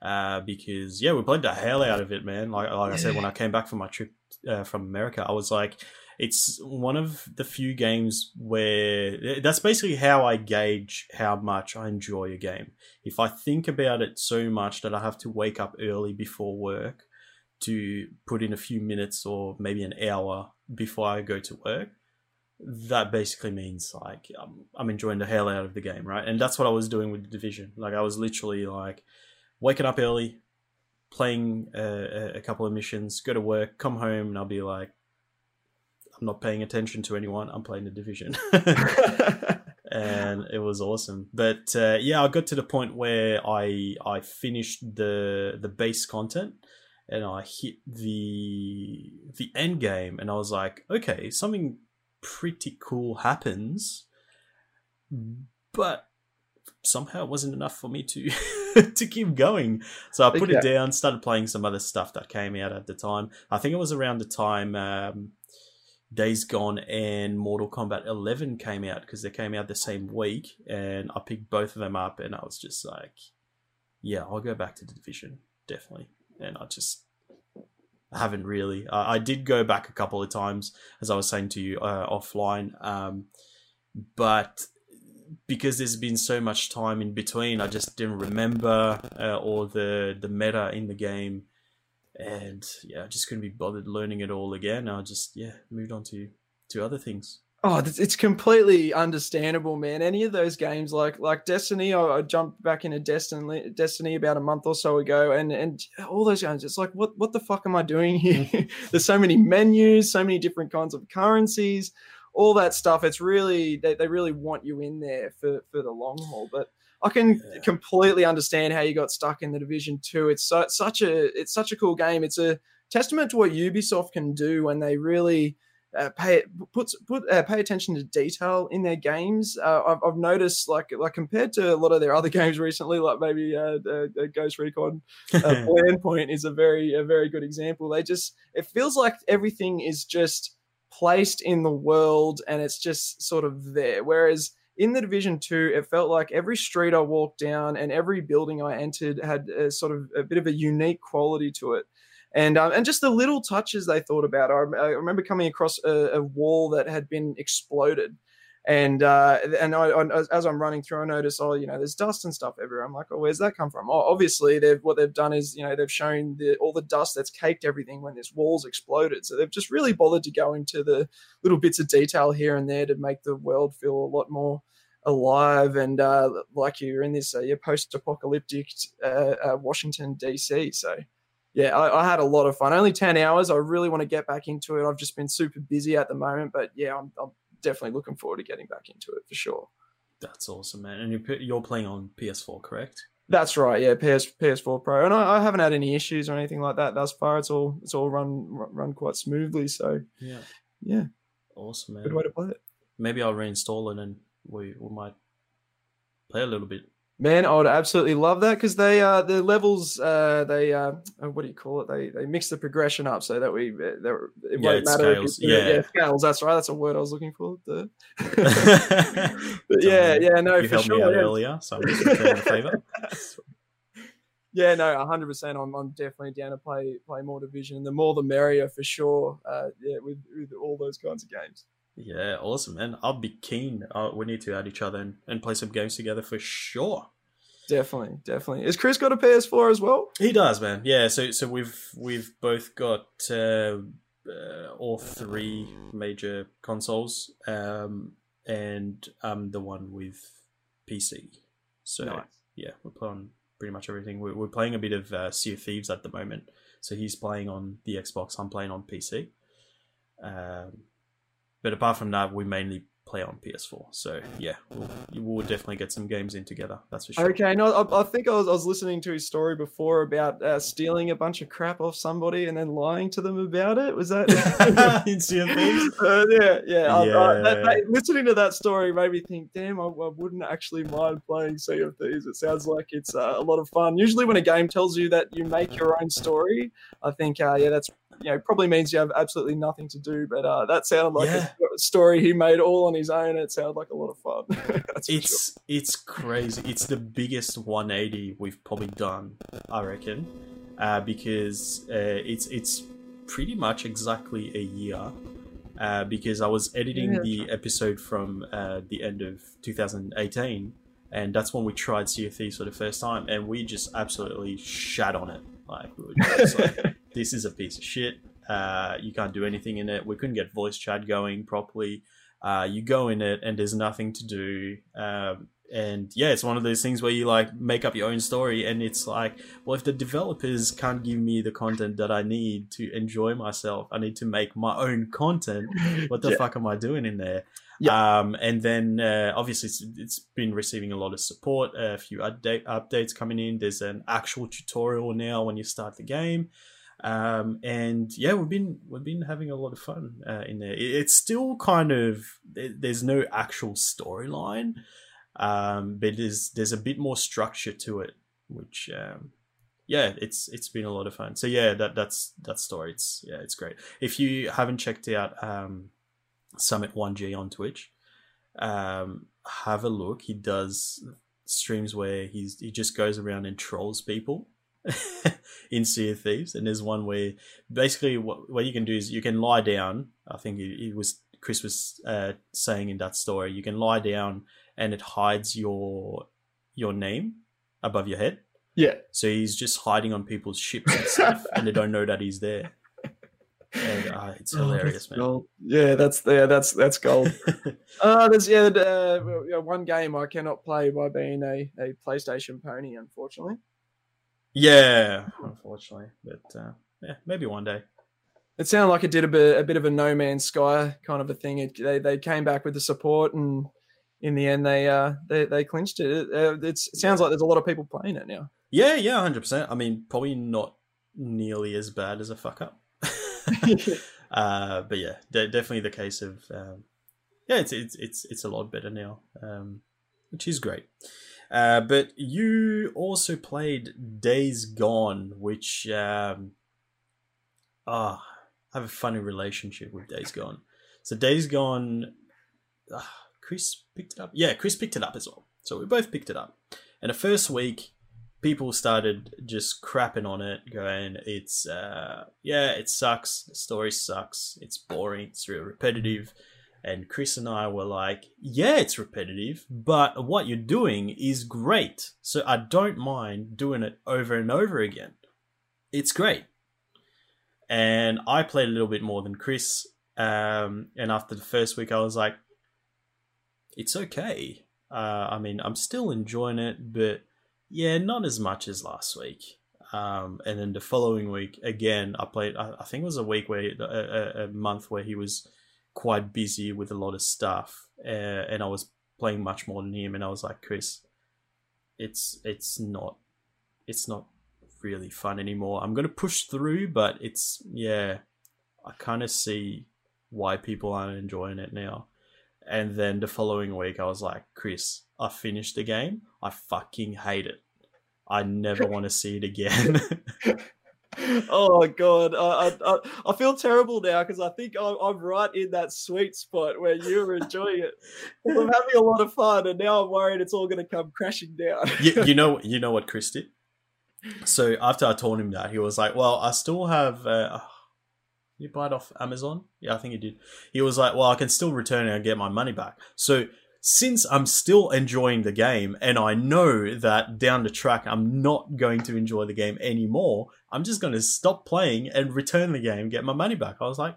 Uh, because yeah, we played the hell out of it, man. Like like I said, when I came back from my trip uh, from America, I was like, it's one of the few games where that's basically how I gauge how much I enjoy a game. If I think about it so much that I have to wake up early before work to put in a few minutes or maybe an hour before I go to work, that basically means like I'm, I'm enjoying the hell out of the game, right? And that's what I was doing with the division. Like I was literally like waking up early, playing a, a couple of missions, go to work, come home, and I'll be like, I'm not paying attention to anyone. I'm playing the division. [LAUGHS] and it was awesome. But uh, yeah, I got to the point where I I finished the the base content and I hit the the end game, and I was like, okay, something pretty cool happens, but somehow it wasn't enough for me to [LAUGHS] to keep going. So I put it down, started playing some other stuff that came out at the time. I think it was around the time um, Days Gone and Mortal Kombat 11 came out because they came out the same week, and I picked both of them up, and I was just like, yeah, I'll go back to the division definitely. And I just I haven't really. I I did go back a couple of times, as I was saying to you uh, offline, um, but because there's been so much time in between, I just didn't remember uh, all the the meta in the game, and yeah, I just couldn't be bothered learning it all again. I just yeah moved on to to other things. Oh, it's completely understandable, man. Any of those games, like like Destiny, I, I, jumped back into Destiny Destiny about a month or so ago, and and all those games, it's like, what what the fuck am I doing here? Mm. [LAUGHS] There's so many menus, so many different kinds of currencies, all that stuff. It's really they, they really want you in there for for the long haul, but. I can yeah. completely understand how you got stuck in the Division Two. It's so, such a it's such a cool game. It's a testament to what Ubisoft can do when they really uh, pay puts put uh, pay attention to detail in their games. Uh, I've, I've, noticed like like compared to a lot of their other [LAUGHS] games recently, like maybe uh, Ghost Recon, uh, [LAUGHS] Point is a very a very good example. They just it feels like everything is just placed in the world and it's just sort of there. Whereas in the division two it felt like every street i walked down and every building i entered had a sort of a bit of a unique quality to it and um, and just the little touches they thought about. I, I remember coming across a, a, wall that had been exploded, and uh, and I, I, as I'm running through, I notice, oh, you know, there's dust and stuff everywhere. I'm like, oh, where's that come from? Oh, obviously, they've what they've done is, you know, they've shown the, all the dust that's caked everything when this wall's exploded. So they've just really bothered to go into the little bits of detail here and there to make the world feel a lot more alive and uh, like you're in this uh, post-apocalyptic uh, uh Washington DC. So yeah, I, I, had a lot of fun. Only 10 hours. I really want to get back into it. I've just been super busy at the moment, but yeah, I'm, I'm definitely looking forward to getting back into it for sure. That's awesome, man. And you're, you're playing on PS4, correct? That's right. Yeah, PS PS4 Pro, and I, I, haven't had any issues or anything like that thus far. It's all it's all run run quite smoothly. So yeah, yeah, awesome, man. Good way to play it. Maybe I'll reinstall it and we we might play a little bit. Man, I would absolutely love that because they uh the levels uh they uh what do you call it? They they mix the progression up so that we uh, it yeah, won't matter scales. yeah. yeah. scales. That's right. That's a word I was looking for. [LAUGHS] [LAUGHS] But yeah yeah no you for helped sure, me out yeah. earlier so I'm just a favor. [LAUGHS] Yeah no 100 percent. I'm I'm definitely down to play play more division. The more the merrier for sure uh yeah with with all those kinds of games yeah, awesome, man. I'll be keen. Uh, we need to add each other and, and play some games together for sure. Definitely, definitely. Is Chris got a PS4 as well? He does, man. Yeah. So so we've we've both got uh, uh, all three major consoles, um, and I'm the one with PC. So nice. yeah, we're playing pretty much everything. We're, we're playing a bit of uh, Sea of Thieves at the moment. So he's playing on the Xbox. I'm playing on PC. Um, but apart from that, we mainly play on PS4. So yeah, we'll, we'll definitely get some games in together. That's for sure. Okay, no, I, I think I was, I was listening to his story before about uh, stealing a bunch of crap off somebody and then lying to them about it. Was that [LAUGHS] [LAUGHS] Thieves? Uh, yeah, yeah. yeah. I, that, that, listening to that story made me think, damn, I, I, wouldn't actually mind playing Sea of Thieves. It sounds like it's uh, a lot of fun. Usually, when a game tells you that you make your own story, I think, uh, yeah, that's you know probably means you have absolutely nothing to do. But uh, that sounded like yeah. a story he made all on his own. It sounded like a lot of fun. [LAUGHS] it's sure. it's crazy. It's the biggest 180 we've probably done, I reckon, uh, because uh, it's it's pretty much exactly a year. Uh, because I was editing yeah. the episode from uh, the end of 2018, and that's when we tried Sea of Thieves for the first time, and we just absolutely shat on it. Like, we like this is a piece of shit. Uh, you can't do anything in it. We couldn't get voice chat going properly. Uh, you go in it and there's nothing to do. Um, and yeah, it's one of those things where you like make up your own story, and it's like, well, if the developers can't give me the content that I need to enjoy myself, I need to make my own content. What the yeah. fuck am I doing in there? Yeah. Um, and then uh, obviously it's, it's been receiving a lot of support, a few update updates coming in. There's an actual tutorial now when you start the game. Um, and yeah, we've been we've been having a lot of fun uh, in there. It's still kind of there's no actual storyline, um, but there's there's a bit more structure to it, which um, yeah, it's it's been a lot of fun. So yeah, that that's that story. It's yeah, it's great. If you haven't checked out um, Summit One G on Twitch, um, have a look. He does streams where he's he just goes around and trolls people [LAUGHS] in Sea of Thieves, and there's one where basically what, what you can do is you can lie down. I think it, it was Chris was uh, saying in that story, you can lie down and it hides your your name above your head. Yeah. So he's just hiding on people's ships and stuff, and they don't know that he's there. [LAUGHS] And, uh, it's hilarious, man. Gold. Yeah, that's yeah, that's that's gold. [LAUGHS] uh, there's yeah, uh, one game I cannot play by being a, a PlayStation pony, unfortunately. Yeah, unfortunately, but uh, yeah, maybe one day. It sounded like it did a bit a bit of a No Man's Sky kind of a thing. It, they they came back with the support, and in the end, they uh they they clinched it. It, uh, it sounds like there's a lot of people playing it now. Yeah, yeah, hundred percent. I mean, probably not nearly as bad as a fuck up. [LAUGHS] uh, but yeah, de- definitely the case of um, yeah, it's it's it's it's a lot better now, um, which is great. Uh, but you also played Days Gone, which um, ah, I have a funny relationship with Days Gone. So Days Gone, uh, Chris picked it up. Yeah, Chris picked it up as well. So we both picked it up. And the first week, people started just crapping on it, going, "It's uh, yeah, it sucks. The story sucks. It's boring. It's real repetitive." And Chris and I were like, "Yeah, it's repetitive, but what you're doing is great. So I don't mind doing it over and over again. It's great." And I played a little bit more than Chris. Um, and after the first week, I was like, "It's okay." Uh, I mean, I'm still enjoying it, but yeah, not as much as last week. Um, and then the following week, again, I played. I, I think it was a week where a, a, month where he was quite busy with a lot of stuff, uh, and I was playing much more than him. And I was like, Chris, it's it's not it's not really fun anymore. I'm gonna push through, but it's yeah, I kind of see why people aren't enjoying it now. And then the following week, I was like, Chris, I finished the game. I fucking hate it. I never want to see it again. [LAUGHS] oh god, I, I I feel terrible now because I think I'm, I'm right in that sweet spot where you're enjoying it. I'm having a lot of fun, and now I'm worried it's all going to come crashing down. you, you [LAUGHS] know, you know what Chris did. So after I told him that, he was like, "Well, I still have." Uh, you buy it off Amazon? Yeah, I think he did. He was like, "Well, I can still return it and get my money back." So since I'm still enjoying the game and I know that down the track I'm not going to enjoy the game anymore, I'm just going to stop playing and return the game, get my money back. I was like,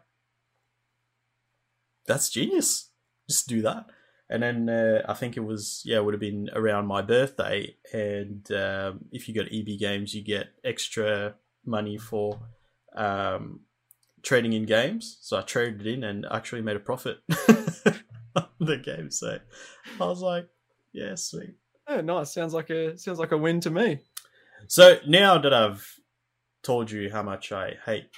that's genius. Just do that. And then uh, I think it was, yeah, it would have been around my birthday. And um, if you got EB games, you get extra money for um, trading in games. So I traded it in and actually made a profit. [LAUGHS] [LAUGHS] the game. So I was like, yeah, sweet. Oh, nice. Sounds like a sounds like a win to me. So now that I've told you how much I hate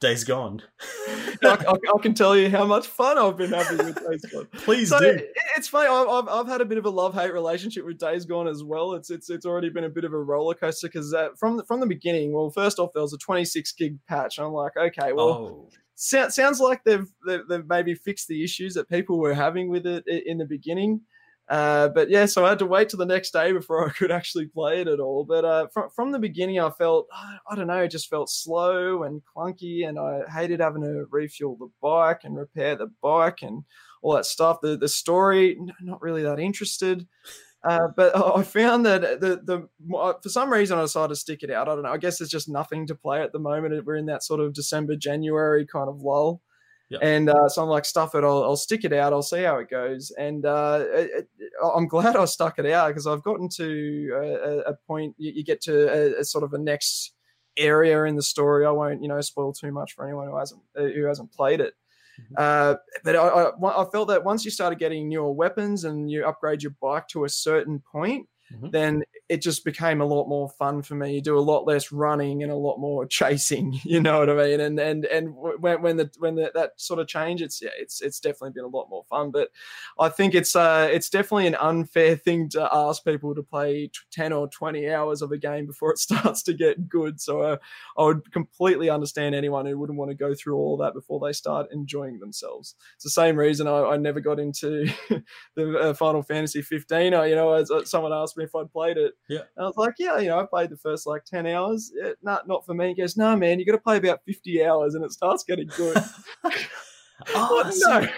Days Gone, [LAUGHS] I, I, I, can tell you how much fun I've been having with Days Gone. [LAUGHS] Please so do. It's funny. I've, I've had a bit of a love hate relationship with Days Gone as well. It's it's it's already been a bit of a roller coaster because uh, from the, from the beginning, well, first off, there was a 26 gig patch. I'm like, okay, well. Oh so, sounds like they've, they've, maybe fixed the issues that people were having with it in the beginning. Uh, but yeah, so I had to wait till the next day before [LAUGHS] I could actually play it at all. But uh, from from the beginning, I felt I don't know, it just felt slow and clunky, and I hated having to refuel the bike and repair the bike and all that stuff. The the story, not really that interested. Uh, but [LAUGHS] I found that the the uh, for some reason I decided to stick it out. I don't know. I guess there's just nothing to play at the moment. We're in that sort of December January kind of lull. Yep. And uh, so I'm like, stuff it. I'll, I'll, stick it out. I'll see how it goes. And uh, it, it, I'm glad I stuck it out because I've gotten to a, a point. You, you, get to a, a, sort of a next area in the story. I won't, you know, spoil too much for anyone who hasn't who hasn't played it. Mm-hmm. Uh, but I, I, I, felt that once you started getting newer weapons and you upgrade your bike to a certain point, mm-hmm. then it just became a lot more fun for me. You do a lot less running and a lot more [LAUGHS] chasing. You know what I mean? And and and when when the when the, that sort of change, it's yeah, it's it's definitely been a lot more fun. But I think it's uh it's definitely an unfair thing to ask people to play ten or twenty hours of a game before it [LAUGHS] starts to get good. So uh, I would completely understand anyone who wouldn't want to go through all that before they start enjoying themselves. It's the same reason I, I never got into [LAUGHS] the uh, Final Fantasy 15. I, you know, uh, someone asked me if I'd played it yeah. And I was like, yeah, you know, I played the first like 10 hours. Yeah, not, not for me. He goes, no, man, you got to play about 50 hours and it starts getting good. [LAUGHS] [LAUGHS] oh, no.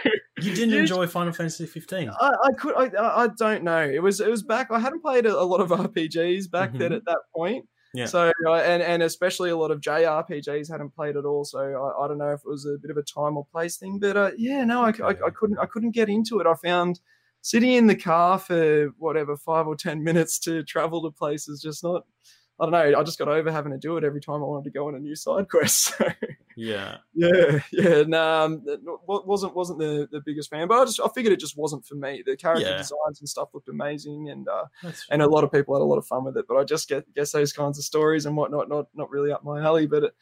You didn't enjoy Final Fantasy 15? I, I could, I, I don't know. It was, it was back. I hadn't played a, a lot of [LAUGHS] RPGs back mm-hmm. then at that point. Yeah. So uh, and and especially a lot of JRPGs hadn't played at all. So I, I don't know if it was a bit of a time or place thing, but uh, yeah, no, I, I, I couldn't I couldn't get into it. I found sitting in the car for whatever five or ten minutes to travel to places just not. I don't know. I just got over having to do it every time I wanted to go on a new side [LAUGHS] quest. So Yeah. yeah, yeah, no, um, wasn't wasn't the, the biggest fan, but I just I figured it just wasn't for me. The character Yeah. designs and stuff looked amazing, and uh, and a lot of people had a lot of fun with it. But I just get guess those kinds of stories and whatnot not not really up my alley. But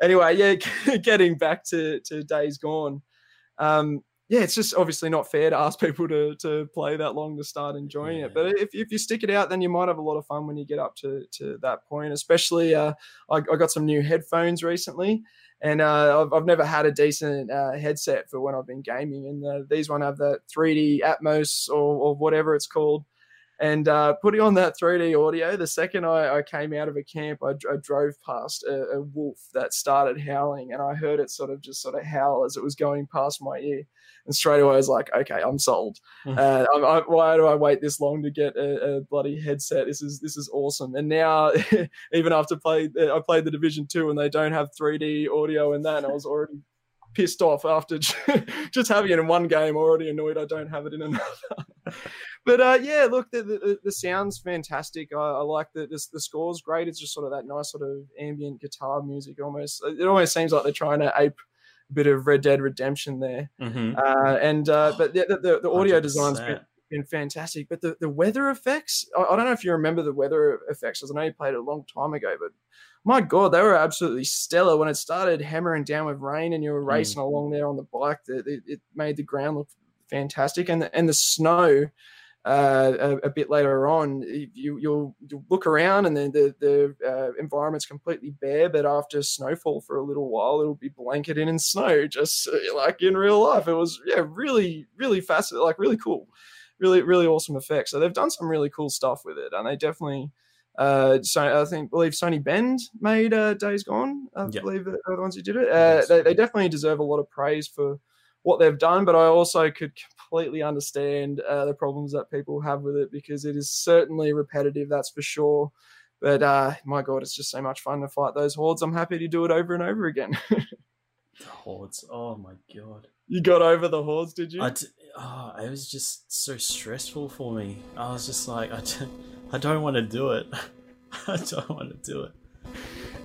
anyway, yeah, [LAUGHS] getting back to to Days Gone, um, yeah, it's just obviously not fair to ask [LAUGHS] people to to play that long to start enjoying it. But if if you stick it out, then you might have a lot of fun when you get up to to that point. Especially, uh, I, I got some new headphones recently. And uh, I've, I've never had a decent uh, headset for when I've been gaming, and uh, these one have that 3D Atmos or, or whatever it's called, and uh, putting on that 3D audio, the second I, I came out of a camp, I, I drove past a, a wolf that started howling, and I heard it sort of just sort of howl as it was going past my ear. And straight away, I was like, okay, I'm sold. Uh, I'm, I, why do I wait this long to get a, a bloody headset? This is this is awesome. And now, [LAUGHS] even after play, I played the Division Two, and they don't have 3D audio in that, and I was already pissed off after [LAUGHS] just having it in one game. Already annoyed I don't have it in another. [LAUGHS] but uh, yeah, look, the, the the sound's fantastic. I, I like the the score's great. It's just sort of that nice sort of ambient guitar music. Almost, it almost seems like they're trying to ape a bit of Red Dead Redemption there. Mhm. Uh, and uh, but the, the, the audio design's been, been fantastic. But the, the weather effects, I, I don't know if you remember the weather effects, because I know you played it a long time ago, but my god, they were absolutely stellar when it started hammering down with rain and you were racing along there on the bike. That it, it made the ground look fantastic, and the, and the snow. Uh, a, a bit later on, you you'll, you'll look around and then the the uh, environment's completely bare. But after snowfall for a little while, it'll be blanketed in snow, just uh, like in real life. It was yeah, really really fascinating, like really cool, really really awesome effects. So they've done some really cool stuff with it, and they definitely. Uh, so I think believe Sony Bend made uh, Days Gone. I Yeah. believe that are the ones who did it. Uh, they, they definitely deserve a lot of praise for what they've done, but I also could completely understand uh, the problems that people have with it because it is certainly repetitive, that's for sure. But uh, my God, it's just so much fun to fight those hordes. I'm happy to do it over and over again. [LAUGHS] The hordes. Oh my god. You got over the hordes, did you? I d- oh, it was just so stressful for me. I was just like, I don't, I don't want to do it. [LAUGHS] I don't want to do it.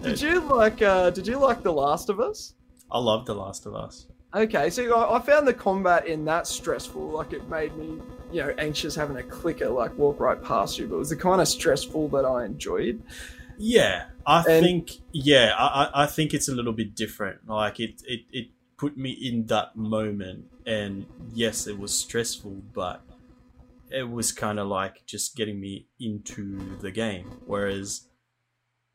did you like? Uh, did you like The Last of Us? I love The Last of Us. Okay, so I, I found the combat in that stressful. Like it made me, you know, anxious having a clicker like walk right past you. But it was the kind of stressful that I enjoyed. Yeah, I And- think yeah, I, I I think it's a little bit different. Like it, it, it put me in that moment, and yes, it was stressful, but it was kind of like just getting me into the game. Whereas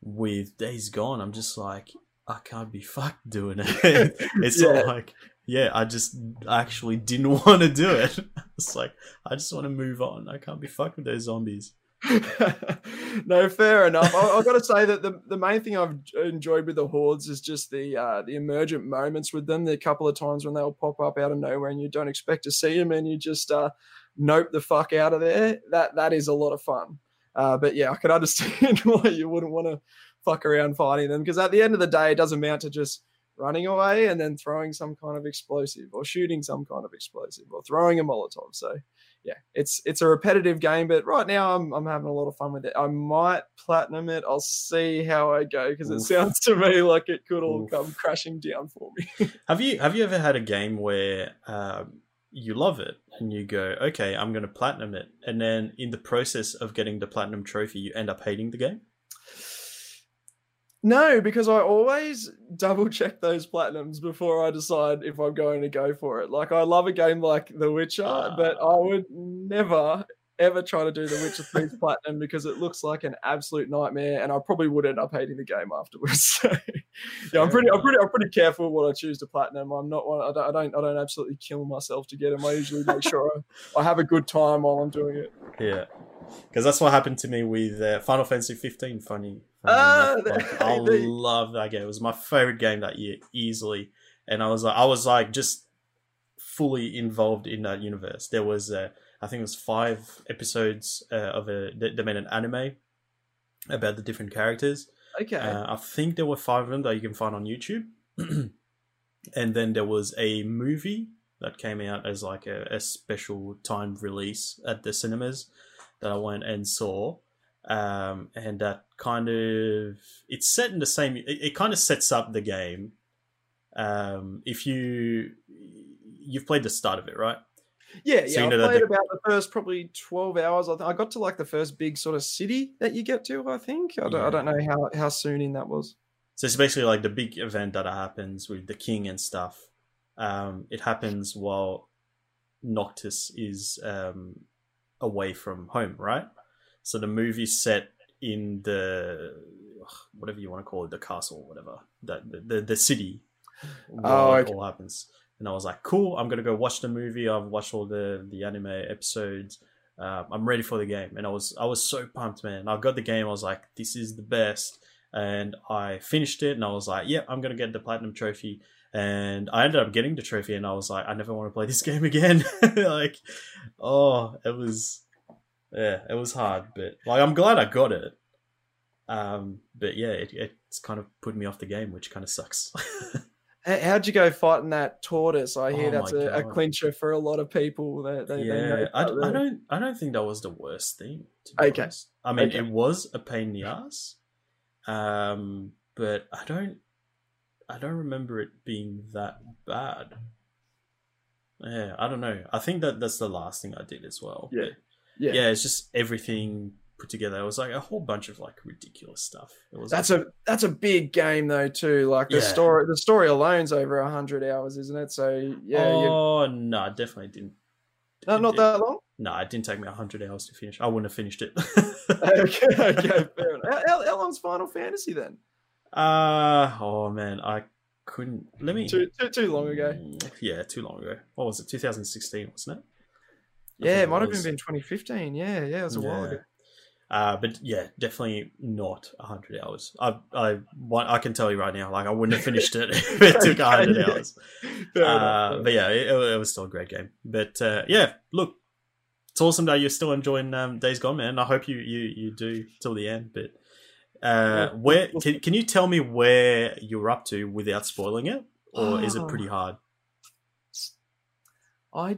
with Days Gone, I'm just like I can't be [LAUGHS] fucked doing it. [LAUGHS] it's Yeah. not like yeah, I just actually didn't [LAUGHS] want to do it. It's like I just want to move on. I can't be fucked with those zombies. [LAUGHS] no, fair enough. I, I've got to say that the, the main thing I've enjoyed with the hordes is just the uh, the emergent moments with them. The couple of times when they'll pop up out of nowhere and you don't expect to see them, and you just uh, nope the fuck out of there. That that is a lot of fun. Uh, but yeah, I can understand [LAUGHS] why you wouldn't want to fuck around fighting them because at the end of the day, it doesn't amount to just running away and then throwing some kind of explosive or shooting some kind of explosive or throwing a Molotov. So yeah, it's it's a repetitive game, but right now I'm I'm having a lot of fun with it. I might platinum it. I'll see how I go because it Oof. sounds to me like it could all Oof. come crashing down for me. [LAUGHS] Have you have you ever had a game where um, you love it and you go, okay, I'm going to platinum it, and then in the process of getting the platinum trophy, you end up hating the game? No, because I always double check those platinums before I decide if I'm going to go for it. Like I love a game like The Witcher, ah. but I would never ever try to do The Witcher 3's [LAUGHS] platinum because it looks like an absolute nightmare, and I probably would end up hating the game afterwards. [LAUGHS] So, yeah, I'm pretty, I'm pretty, I'm pretty careful what I choose to platinum. I'm not one. I don't, I don't, I don't absolutely kill myself to get them. I usually make sure I, I have a good time while I'm doing it. Yeah, because that's what happened to me with uh, Final Fantasy 15. Funny. Like, [LAUGHS] I love that game. It was my favorite game that year, easily. And I was like, I was like just fully involved in that universe. There was, uh, I think, it was five episodes uh, of a they, they made an anime about the different characters. Okay. Uh, I think there were five of them that you can find on YouTube. [CLEARS THROAT] and then there was a movie that came out as like a, a special time release at the cinemas that I went and saw. Um, and that kind of it's set in the same. It, it kind of sets up the game. Um, if you you've played the start of it, right? Yeah, yeah. I played about the first probably twelve hours. I, th- I got to like the first big sort of city that you get to. I think I don't, Yeah. I don't know how how soon in that was. So it's basically like the big event that happens with the king and stuff. Um, it happens while Noctis is um, away from home, right? So the movie's set in the whatever you want to call it, the castle, whatever that the, the the city. While okay. it all happens, and I was like, "Cool, I'm gonna go watch the movie. I've watched all the the anime episodes. Uh, I'm ready for the game." And I was I was so pumped, man. I got the game. I was like, "This is the best." and I finished it and I was like, yeah, I'm gonna get the platinum trophy. And I ended up getting the trophy and I was like, I never want to play this [LAUGHS] game again. [LAUGHS] like, oh, it was yeah, it was hard, but like I'm glad I got it. Um, but yeah, it, it's kind of put me off the game, which kind of sucks. [LAUGHS] How- How'd you go fighting that tortoise? I hear Oh that's a, a clincher for a lot of people. They, they, yeah, I, I don't I don't think that was the worst thing. To be Okay. honest. I mean, Okay. it was a pain in the ass, um, but I don't I don't remember it being that bad. Yeah, I don't know. I think that that's the last thing I did as well. Yeah. But Yeah. yeah, it's just everything put together. It was like a whole bunch of like ridiculous stuff. It was That's like, a that's a big game though too. Like the Yeah. story the story alone's over hundred hours, isn't it? So yeah, you, oh no, I definitely didn't. no, not that long. No, it didn't take me hundred hours to finish. I wouldn't have finished it. [LAUGHS] okay, okay, fair [LAUGHS] enough. How, how, long's Final Fantasy then? Uh oh man, I couldn't. Let me. Too too, too long ago. Mm, Yeah, too long ago. What was it? 2016, wasn't it? I Yeah, it might have was. been 2015. Yeah, yeah, it was a while ago. Uh, but yeah, definitely not 100 hours. I I I can tell you right now, like I wouldn't have finished it [LAUGHS] if it took 100 yeah. hours. [LAUGHS] Uh, but yeah, it, it was still a great game. But uh, yeah, look, it's awesome that you're still enjoying um, Days Gone, man. I hope you you you do till the end. But uh, Yeah. where can can you tell me where you're up to without spoiling it, or is it Oh. pretty hard? I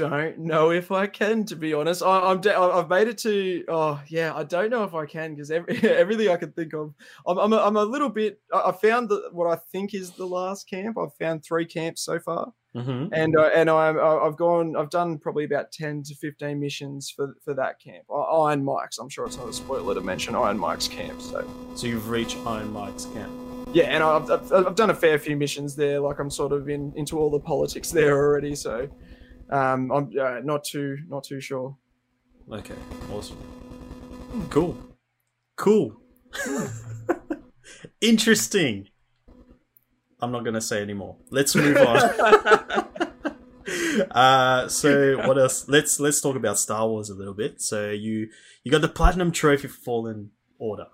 don't know if I can, to be honest. I, I'm de- I've made it to. Oh yeah, I don't know if I can because every, [LAUGHS] everything I can think of, I'm I'm a, I'm a little bit. I, found the, what I think is the last camp. I've found three camps so far, Mm-hmm. and uh, and I'm I- I've gone. I've done probably about ten to fifteen missions for for that camp. Iron Mike's. I'm sure it's not a spoiler to mention Iron Mike's camp. So So you've reached Iron Mike's camp. yeah, and I've, I've, I've done a fair few missions there. Like I'm sort of in into all the politics there already. So um, I'm uh, not too not too sure. Okay, awesome. Cool. Cool. [LAUGHS] Interesting. I'm not going to say anymore. Let's move on. [LAUGHS] uh, so what else? Let's let's talk about Star Wars a little bit. So you you got the platinum trophy for Fallen Order.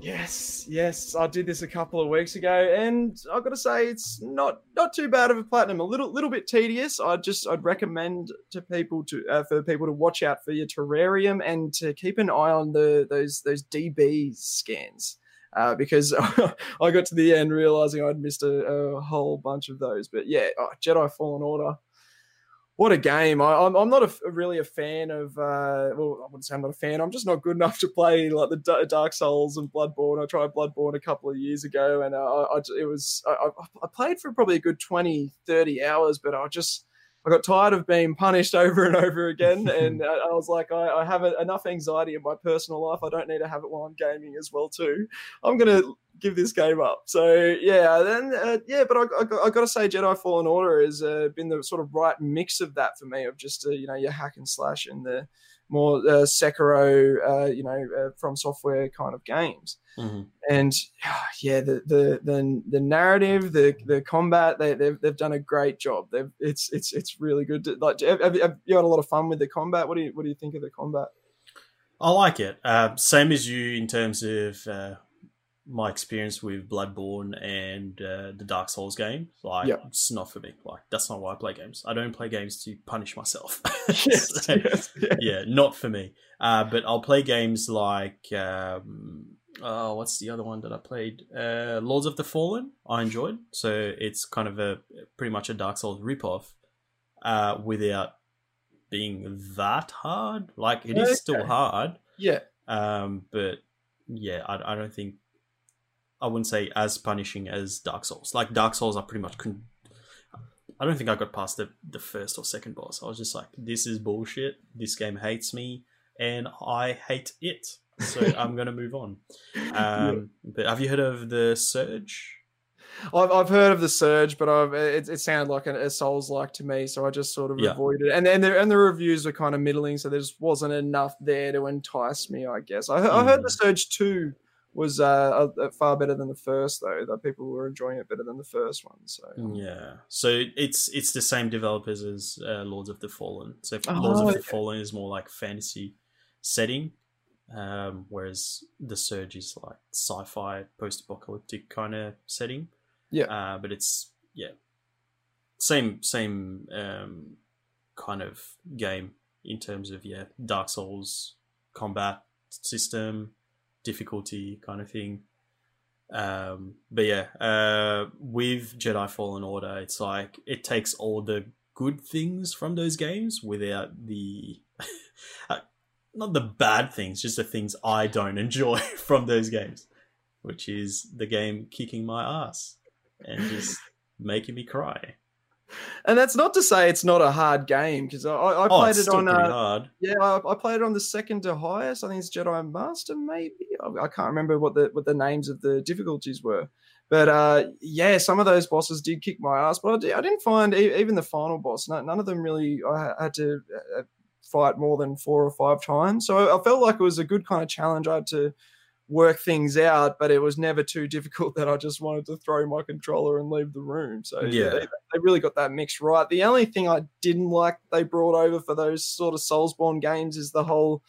Yes, yes, I did this a couple of weeks ago, and I've got to say it's not not too bad of a platinum. A little little bit tedious. I just I'd recommend to people to uh, for people to watch out for your terrarium and to keep an eye on the those those DB scans. Uh, because [LAUGHS] I got to the end realizing I'd missed a, a whole bunch of those. But yeah, oh, Jedi Fallen Order, what a game! I, I'm, I'm not a, really a fan of. Uh, well, I wouldn't say I'm not a fan. I'm just not good [LAUGHS] enough to play like the Dark Souls and Bloodborne. I tried Bloodborne a couple of years ago, and uh, I, it was I- I played for probably a good 20, 30 hours, but I just I got tired of being punished [LAUGHS] over and over again, and uh, I was like, I, I have enough anxiety in my personal life. I don't need to have it while I'm gaming as well too. I'm gonna give this game up. So yeah, then uh, yeah, but I, I, I got to say, Jedi Fallen Order has uh, been the sort of right mix of that for me of just uh, you know your hack and slash and the more uh, Sekiro, uh, you know, uh, from software kind of games. Mm-hmm. And [SIGHS] yeah, the the the, the narrative, the the combat, they, they've they've done a great job. They've it's it's it's really good. To, like, have, have you- have you had a lot of fun with the combat? What do you what do you think of the combat? I like it. Uh, same as you in terms of uh, my experience with Bloodborne and uh, the Dark Souls game, like Yeah. it's not for me. Like that's not why I play games. I don't play games to punish myself. [LAUGHS] yes, So, yes, yeah. yeah, not for me. Uh, but I'll play games like um, oh, what's the other one that I played? Uh, Lords of the Fallen. I enjoyed. So it's kind of a pretty much a Dark Souls ripoff, uh, without being that hard. Like it is still hard, yeah. um, but yeah, I, I don't think I wouldn't say as punishing as Dark Souls. Like Dark Souls, I pretty much couldn't. I don't think I got past the the first or second boss. I was just like, this is bullshit. This game hates me, and I hate it. So [LAUGHS] I'm gonna move on. Um, But have you heard of the Surge? I've, I've heard of the surge, but I've it, it sounded like a, a Souls like to me, so I just sort of Yeah. avoided it. And and the, and the reviews were kind of middling, so there just wasn't enough there to entice me. I guess I, he- I heard the Mm. surge two was uh, a, a far better than the first, though. That people were enjoying it better than the first one. So Yeah. So it's it's the same developers as uh, Lords of the Fallen. So Oh, Lords of the. Fallen is more like fantasy setting, um, whereas the Surge is like sci-fi, post-apocalyptic kind of setting. Yeah. Uh, but it's yeah, same same um, kind of game in terms of yeah, Dark Souls combat system, difficulty kind of thing. Um, but yeah, uh, with Jedi Fallen Order, it's like it takes all the good things from those games without the [LAUGHS] uh, not the bad things, just the things I don't enjoy [LAUGHS] from those games, which is the game kicking my ass and just [LAUGHS] making me cry. And that's not to say it's not a hard game because I, I Oh, played it's it on uh, hard. Yeah, I, I played it on the second to highest. I think it's Jedi Master, maybe. I, I can't remember what the what the names of the difficulties were. But uh, yeah, some of those bosses did kick my ass. But I, did, I didn't find e- even the final boss. None, none of them really. I had to uh, fight more than four or five times. So I felt like it was a good kind of challenge. I had to work things out, but it was never too difficult [LAUGHS] that I just wanted to throw my controller and leave the room. So Yeah. they, they really got that mix right. The only thing I didn't like they brought over for those sort of Soulsborne games is the whole,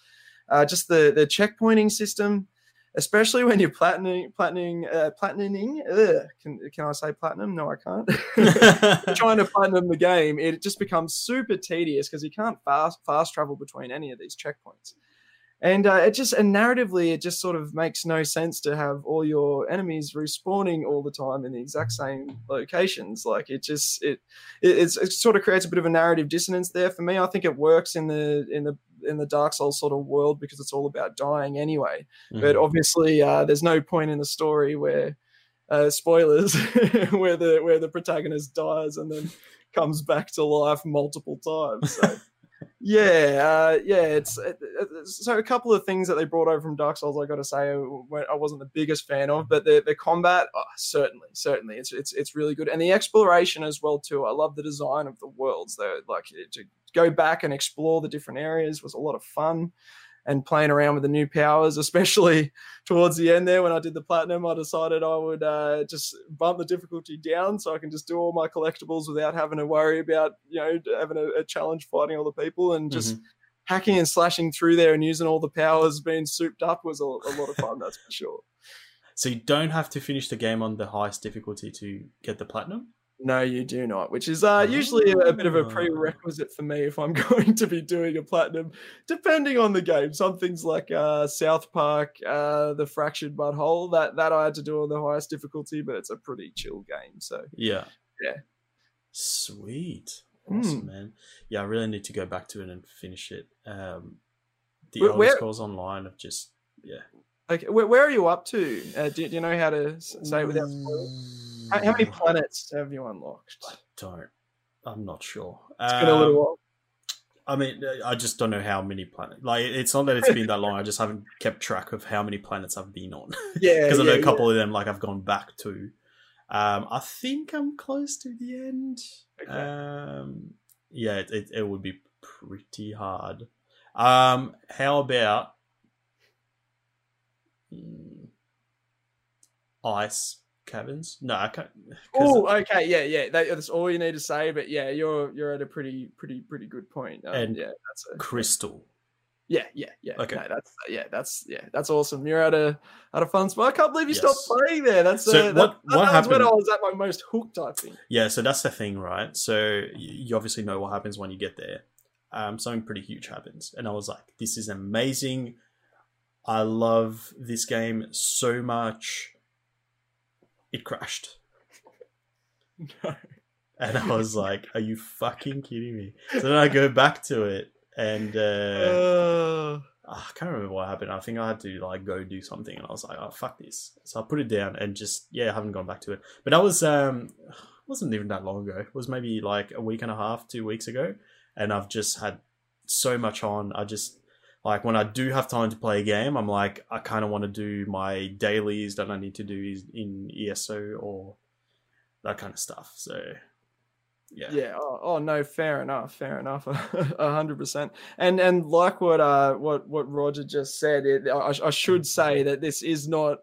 uh, just the the checkpointing system, especially when you're platinum, platinum, uh, platinuming. Ugh, can can I say platinum? No, I can't. [LAUGHS] Trying to platinum the game, it just becomes super tedious because you can't fast fast travel between any of these checkpoints. And uh, it just and narratively, it just sort of makes no sense to have all your enemies respawning all the time in the exact same locations. Like it just it it, it's, it sort of creates a bit of a narrative dissonance there for me. I think it works in the in the in the Dark Souls sort of world because it's all about dying anyway. But Mhm. obviously, uh, there's no point in the story where uh, spoilers [LAUGHS] where the where the protagonist dies and then comes back to life multiple times. So. Yeah, uh, yeah. It's it, it- so a couple of things that they brought over from Dark Souls. I got to say, I I wasn't the biggest fan of, but the the combat, oh, certainly, certainly, it's it's it's really good, and the exploration as well too. I love the design of the worlds. Though, like to go back and explore the different areas was a lot of fun, and playing around with the new powers, especially [LAUGHS] towards the end there when I did the platinum, I decided I would uh, just bump the difficulty down so I can just do all my collectibles without having to worry about you know having a, a challenge fighting all the people and just Mhm. hacking and slashing through there and using all the powers being souped up was a, a lot of fun. that's for sure. So you don't have to finish the game on the highest difficulty to get the platinum. No, you do not, which is uh, usually a, bit of a Ah. prerequisite for me if I'm [LAUGHS] going to be doing a platinum, depending on the game. Some things like uh, South Park, uh, the Fractured But Whole, that that I had to do on the highest difficulty, but it's a pretty chill game. So Yeah. Yeah. Sweet. Hmm. Awesome, man. Yeah, I really need to go back to it and finish it. Um, the Where- Elder Scrolls Online have just yeah. okay, where, where are you up to? Uh, do, do you know how to say it without spoilers? How, how many planets have you unlocked? I don't. I'm not sure. It's been a little Um, while. I mean, I just don't know how many planets. Like, it's not that it's been that long. I just haven't kept track of how many planets I've been on. [LAUGHS] Yeah, because I know yeah, a couple of them like I've gone back to. Um, I think I'm close to the end. Okay. Um, yeah, it, it it would be pretty hard. Um, how about mm, ice caverns? No, I can't. Oh, okay, yeah, yeah. That, that's all you need to say. But yeah, you're you're at a pretty pretty pretty good point. Um, And yeah, that's a crystal. Yeah, yeah, yeah. Okay. No, that's yeah, that's yeah, that's awesome. You're at a at a fun spot. I can't believe you Yes. stopped playing there. That's So uh, that, what- that, what that was when I was at my most hooked. I think. Yeah, so that's the thing, right? So you obviously know what happens when you get there. Um, something pretty huge happens, and I was like, "This is amazing! I love this game so much." It crashed, [LAUGHS] No. and I was like, "Are you fucking kidding me?" So then I go back to it, and uh, Uh, I can't remember what happened. I think I had to like go do something, and I was like, "Oh fuck this!" So I put it down and just yeah, I haven't gone back to it. But that was um, wasn't even that long ago. It was maybe like a week and a half, two weeks ago, and I've just had so much on. I just like when I do have time to play a game, I'm like, I kind of want to do my dailies that I need to do in ESO or that kind of stuff. So yeah, yeah. Oh, oh no, fair enough. Fair enough. [LAUGHS] A hundred percent. And and like what uh what what Roger just said, it, I, I should say that this is not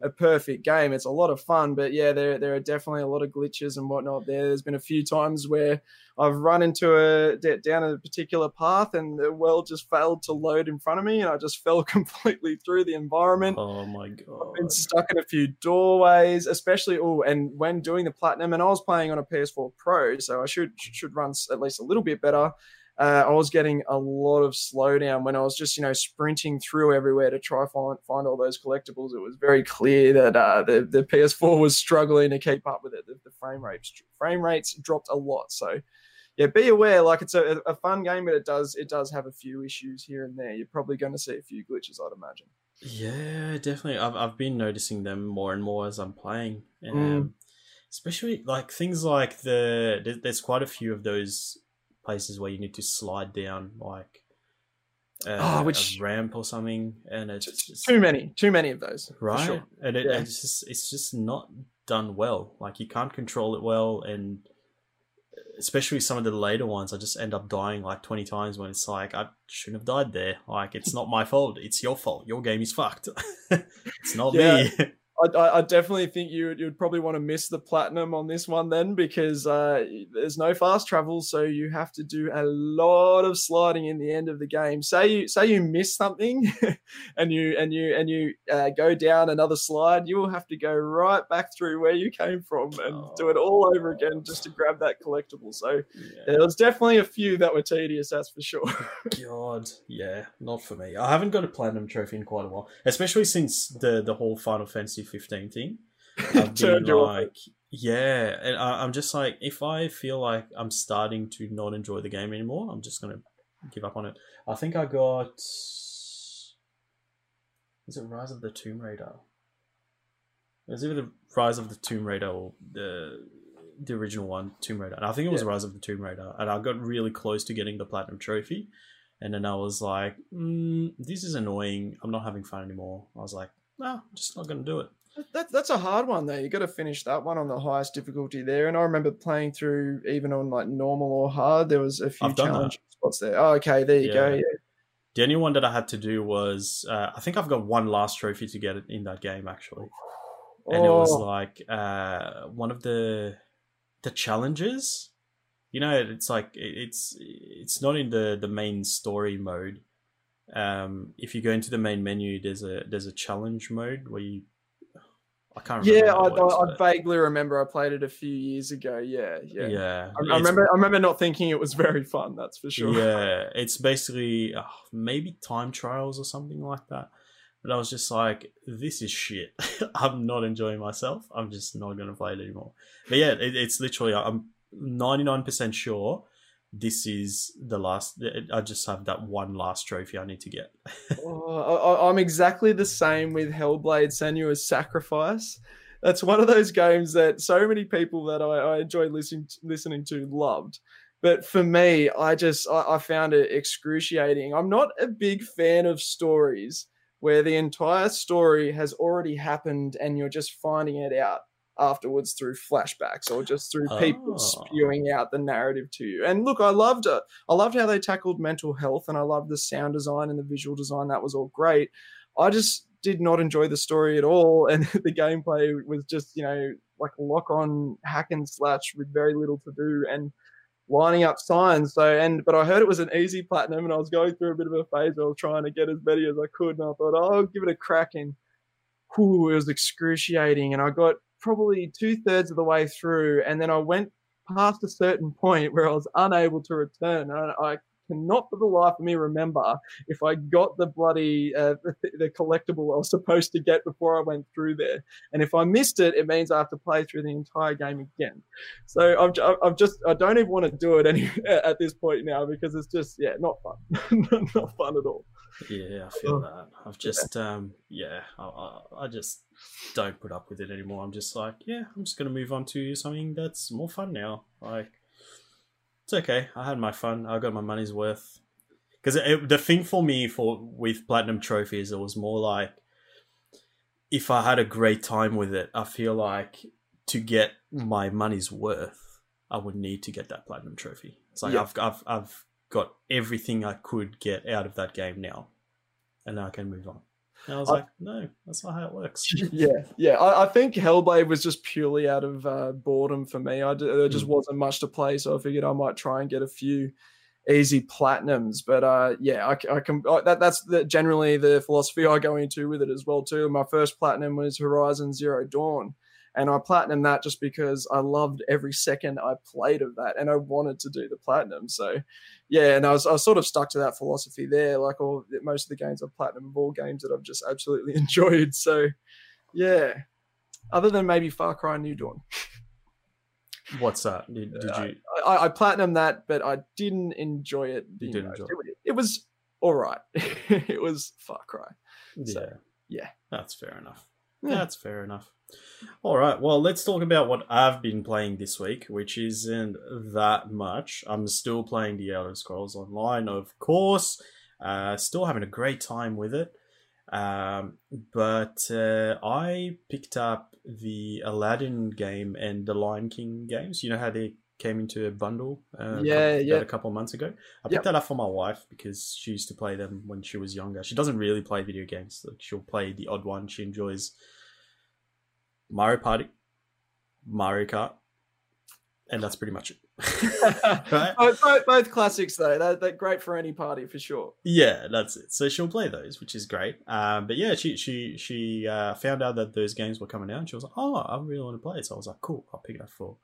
a perfect game. It's a lot of fun, but yeah, there there are definitely a lot of glitches and whatnot. There, there's been a few times where I've run into a down a particular path and the world just failed to load in front of me, and I just [LAUGHS] fell completely through the environment. Oh my god. been stuck in a few doorways, especially oh, and when doing the platinum, and I was playing on a PS4 Pro, so I should should run at least a little bit better. Uh, I was getting a lot of slowdown when I was just you know sprinting through everywhere to try find find all those collectibles. It was very clear that uh, the the PS4 was struggling to keep up with it. The, the frame rates frame rates dropped a lot, so. Yeah, be aware. Like it's a, a fun game, but it does it does have a few issues here and there. You're probably going to see a few glitches, I'd imagine. Yeah, definitely. I've I've been noticing them more and more as I'm playing, um, Mm. especially like things like the there's quite a few of those places where you need to slide down like uh, Oh, which- a ramp or something, and it's just Too many, too many of those. right, sure. and it, Yeah. it's just it's just not done well. Like you can't control it well, and especially some of the later ones, I just end up dying like twenty times when it's like I shouldn't have died there. Like it's not my fault; it's your fault. Your game is fucked. [LAUGHS] it's not Yeah. me. [LAUGHS] I, I, definitely think you you'd probably want to miss the platinum on this one then because uh, there's no fast travel, so you have to do a lot of sliding in the end of the game. Say you say you miss something, [LAUGHS] and you and you and you uh, go down another slide, you will have to go right back through where you came from and do it all over again just to grab that collectible. So Yeah. there was definitely a few that were tedious, that's for sure. [LAUGHS] God, yeah, not for me. I haven't got a platinum trophy in quite a while, especially since the the whole Final Fantasy 15 thing. [LAUGHS] I've been like, yeah, and I, I'm just like, if I feel like I'm starting to not enjoy the game anymore, I'm just gonna give up on it. I think I got, is it Rise of the Tomb Raider? It was either the Rise of the Tomb Raider or the the original one, Tomb Raider. And I think it was Yeah. Rise of the Tomb Raider, and I got really close to getting the platinum trophy. And then I was like, mm, "This is annoying. I'm not having fun anymore." I was like, "No, I'm just not gonna do it." That, that's a hard one though. You got to finish that one on the highest difficulty there. And I remember playing through even on like normal or hard. There was a few I've done spots there. Oh, okay, there you go. Yeah. Yeah. The only one that I had to do was, uh, I think I've got one last trophy to get in that game actually, and it was Oh, like uh, one of the the challenges. You know, it's like it's it's not in the the main story mode. Um, if you go into the main menu, there's a there's a challenge mode where you. I can't remember. yeah, I, it works, I, I vaguely remember I played it a few years ago. Yeah, yeah. yeah. I, I remember. I remember not thinking it was very fun. That's for sure. Yeah, [LAUGHS] it's basically uh, maybe time trials or something like that. But I was just like, this is shit. [LAUGHS] I'm not enjoying myself. I'm just not going to play it anymore. But yeah, it, it's literally, I'm 99% sure this is the last. I just have that one last trophy I need to get. [LAUGHS] Oh, I, I'm exactly the same with Hellblade: Senua's Sacrifice. That's one of those games that so many people that I, I enjoy listening listening to loved. But for me, I just I, I found it excruciating. I'm not a big fan of stories where the entire story has already happened and you're just finding it out afterwards through flashbacks or just through people Oh. spewing out the narrative to you. And look, I loved it. I loved how they tackled mental health and I loved the sound design and the visual design. That was all great. I just did not enjoy the story at all. [LAUGHS] And the gameplay was just, you know, like lock on hack and slash with very little to do. And lining up signs. So and but I heard it was an easy platinum, and I was going through a bit of a phase where I was trying to get as many as I could, and I thought oh, I'll give it a crack. And whew, it was excruciating, and I got probably two thirds of the way through, and then I went past a certain point where I was unable to return. And I cannot for the life of me remember if I got the bloody uh, [LAUGHS] the, collectible I was supposed to get before I went through there. And if I missed it, it means I have to play through the entire game again. So I've, I've just I don't even want to do it any [LAUGHS] at this point now because it's just yeah not fun, [LAUGHS] not fun at all. Yeah, I feel that. I've just yeah. um yeah I, I, I just don't put up with it anymore. I'm just like yeah I'm just gonna move on to something that's more fun now. Like it's okay. I had my fun. I got my money's worth. Because the thing for me for with platinum trophies, it was more like if I had a great time with it, I feel like to get my money's worth, I would need to get that platinum trophy. It's like I've, I've I've got everything I could get out of that game now, and now I can move on. And I was I, like, no, that's not how it works. [LAUGHS] Yeah, yeah. I, I think Hellblade was just purely out of uh, boredom for me. I, there just mm. wasn't much to play, so I figured I might try and get a few easy platinums. But uh, yeah, I, I can. I, that, that's the, generally the philosophy I go into with it as well too. My first platinum was Horizon Zero Dawn, and I platinum that just because I loved every second I played of that, and I wanted to do the platinum. So, yeah, and I was, I was sort of stuck to that philosophy there. Like all most of the games I've platinum of all games that I've just absolutely [LAUGHS] enjoyed. So, yeah, other than maybe Far Cry New Dawn. What's that? Did, [LAUGHS] did you? I, I platinum that, but I didn't enjoy it. You, you didn't know, enjoy it. It was all right. [LAUGHS] it was Far Cry. Yeah, so, yeah, that's fair enough. Yeah. That's fair enough. All right, well, let's talk about what I've been playing this week, which isn't that much. I'm still playing The Elder Scrolls Online, of course. Uh, still having a great time with it. Um, but uh, I picked up the Aladdin game and the Lion King games. You know how they came into a bundle uh, yeah, a, yeah. a couple of months ago. I picked yep. that up for my wife because she used to play them when she was younger. She doesn't really play video games. Like she'll play the odd one. She enjoys Mario Party, Mario Kart, and that's pretty much it. [LAUGHS] right? both, both, both, classics though. They're, they're, great for any party for sure. Yeah, that's it. So she'll play those, which is great. Um, but yeah, she she she uh, found out that those games were coming out, and she was like, "Oh, I really want to play it." So I was like, "Cool, I'll pick it up for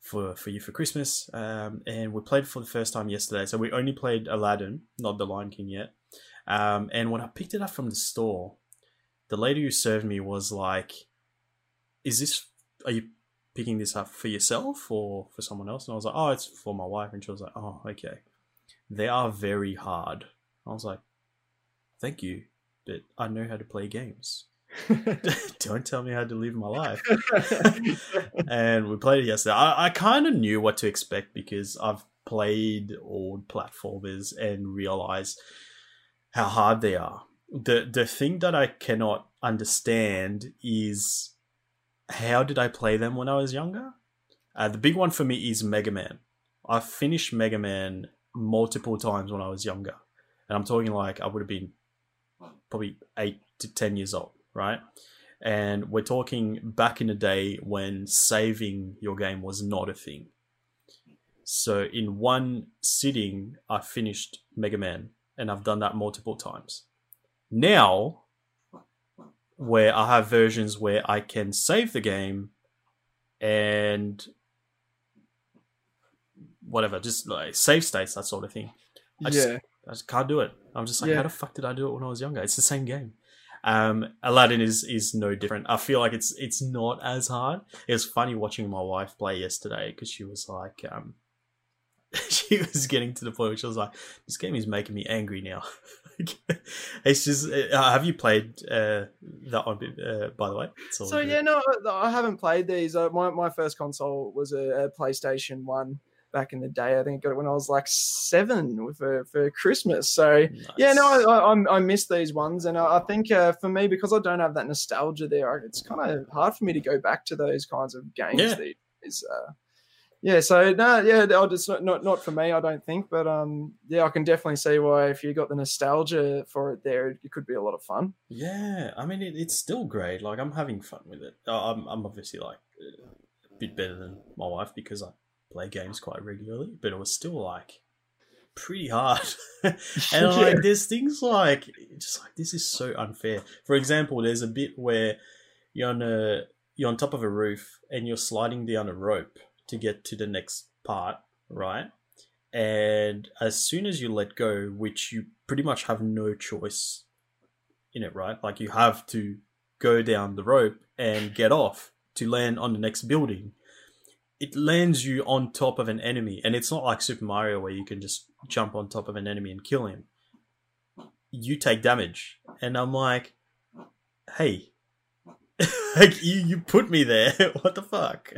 for for you for Christmas." Um, and we played for the first time yesterday. So we only played Aladdin, not the Lion King yet. Um, and when I picked it up from the store, the lady who served me was like is this are you picking this up for yourself or for someone else? And I was like, oh, it's for my wife. And she was like, oh, okay. They are very hard. I was like, thank you, but I know how to play games. [LAUGHS] Don't tell me how to live my life. [LAUGHS] and we played it yesterday. I, I kind of knew what to expect because I've played old platformers and realized how hard they are. The the thing that I cannot understand is how did I play them when I was younger? Uh, the big one for me is Mega Man. I finished Mega Man multiple times when I was younger. And I'm talking like I would have been probably eight to 10 years old, right? And we're talking back in the day when saving your game was not a thing. So in one sitting, I finished Mega Man, and I've done that multiple times. Now, where I have versions where I can save the game and whatever, just like save states, that sort of thing. I just, yeah. I just can't do it. I'm just like, yeah. how the fuck did I do it when I was younger? It's the same game. Um, Aladdin is is no different. I feel like it's it's not as hard. It was funny watching my wife play yesterday because she was like, um, [LAUGHS] she was getting to the point where she was like, "This game is making me angry now." [LAUGHS] it's just. Uh, have you played uh, that one? Uh, by the way. So good. yeah, no, I haven't played these. Uh, my my first console was a, a, PlayStation One back in the day. I think I got it when I was like seven for for Christmas. So nice. yeah, no, I, I, I miss these ones, and I, I think uh, for me because I don't have that nostalgia there, it's kind of hard for me to go back to those kinds of games. Yeah. These, uh, yeah, so no, yeah, it's not, not not for me, I don't think, but um, yeah, I can definitely see why if you got the nostalgia for it there, it could be a lot of fun. Yeah, I mean, it, it's still great. Like I'm having fun with it. I'm I'm obviously like a bit better than my wife because I play games quite regularly, but it was still like pretty hard. [LAUGHS] and [LAUGHS] yeah. like there's things like just like this is so unfair. For example, there's a bit where you're on a you're on top of a roof and you're sliding down a rope to get to the next part, right? And as soon as you let go, which you pretty much have no choice in it, right? Like you have to go down the rope and get off to land on the next building. It lands you on top of an enemy, and it's not like Super Mario where you can just jump on top of an enemy and kill him. You take damage, and I'm like, hey, [LAUGHS] like you, you put me there. [LAUGHS] what the fuck?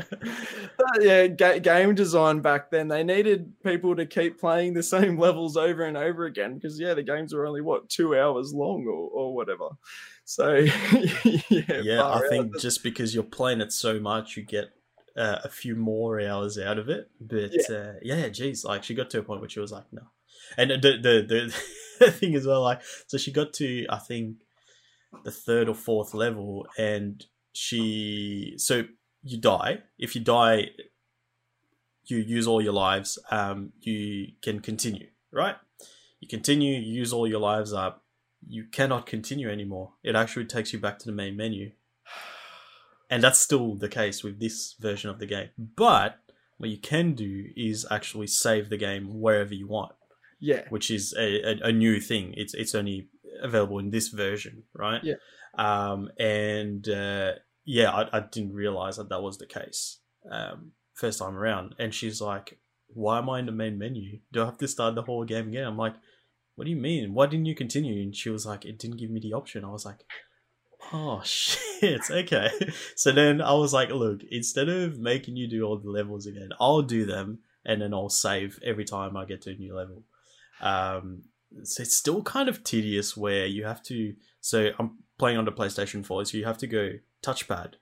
[LAUGHS] yeah, ga- game design back then, they needed people to keep playing the same levels over and over again because yeah, the games were only what two hours long or, or whatever. So yeah, yeah. I think just because you're playing it so much, you get uh, a few more hours out of it. But yeah. Uh, yeah, geez, like she got to a point where she was like, no. And the the the [LAUGHS] thing as well, like so she got to I think the third or fourth level, and she so you die. If you die, you use all your lives. Um, you can continue, right? You continue, you use all your lives up. You cannot continue anymore. It actually takes you back to the main menu, and that's still the case with this version of the game. But what you can do is actually save the game wherever you want. Yeah, which is a, a, a new thing. It's it's only available in this version, right? Yeah. Um, and uh, yeah, I, I, didn't realize that that was the case um, first time around. And she's like, "Why am I in the main menu? Do I have to start the whole game again?" I'm like, "What do you mean? Why didn't you continue?" And she was like, "It didn't give me the option." I was like. Oh [LAUGHS] shit! Okay, so then I was like, "Look, instead of making you do all the levels again, I'll do them, and then I'll save every time I get to a new level." Um, so it's still kind of tedious where you have to. So I'm playing on the PlayStation 4, so you have to go touchpad,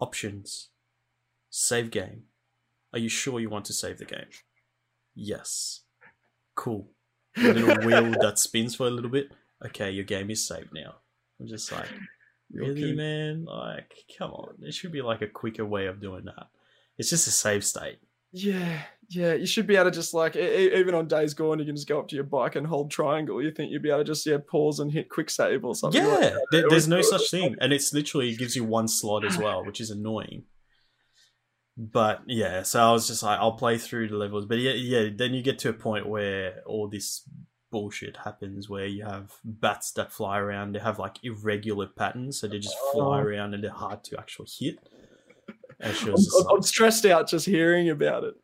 options, save game. Are you sure you want to save the game? Yes. Cool. A little wheel [LAUGHS] that spins for a little bit. Okay, your game is saved now. I'm just like, really, okay. man? Like, come on. There should be like a quicker way of doing that. It's just a save state. Yeah, yeah, you should be able to just like even on Days Gone, you can just go up to your bike and hold triangle. You think you'd be able to just yeah pause and hit quick save or something? Yeah, like there, there's no such [LAUGHS] thing, and it's literally gives you one slot as well, which is annoying. But yeah, so I was just like, I'll play through the levels, but yeah, yeah. Then you get to a point where all this bullshit happens, where you have bats that fly around. They have like irregular patterns, so they just fly oh. around and they're hard to actually hit. I'm, I'm, stressed out just hearing about it.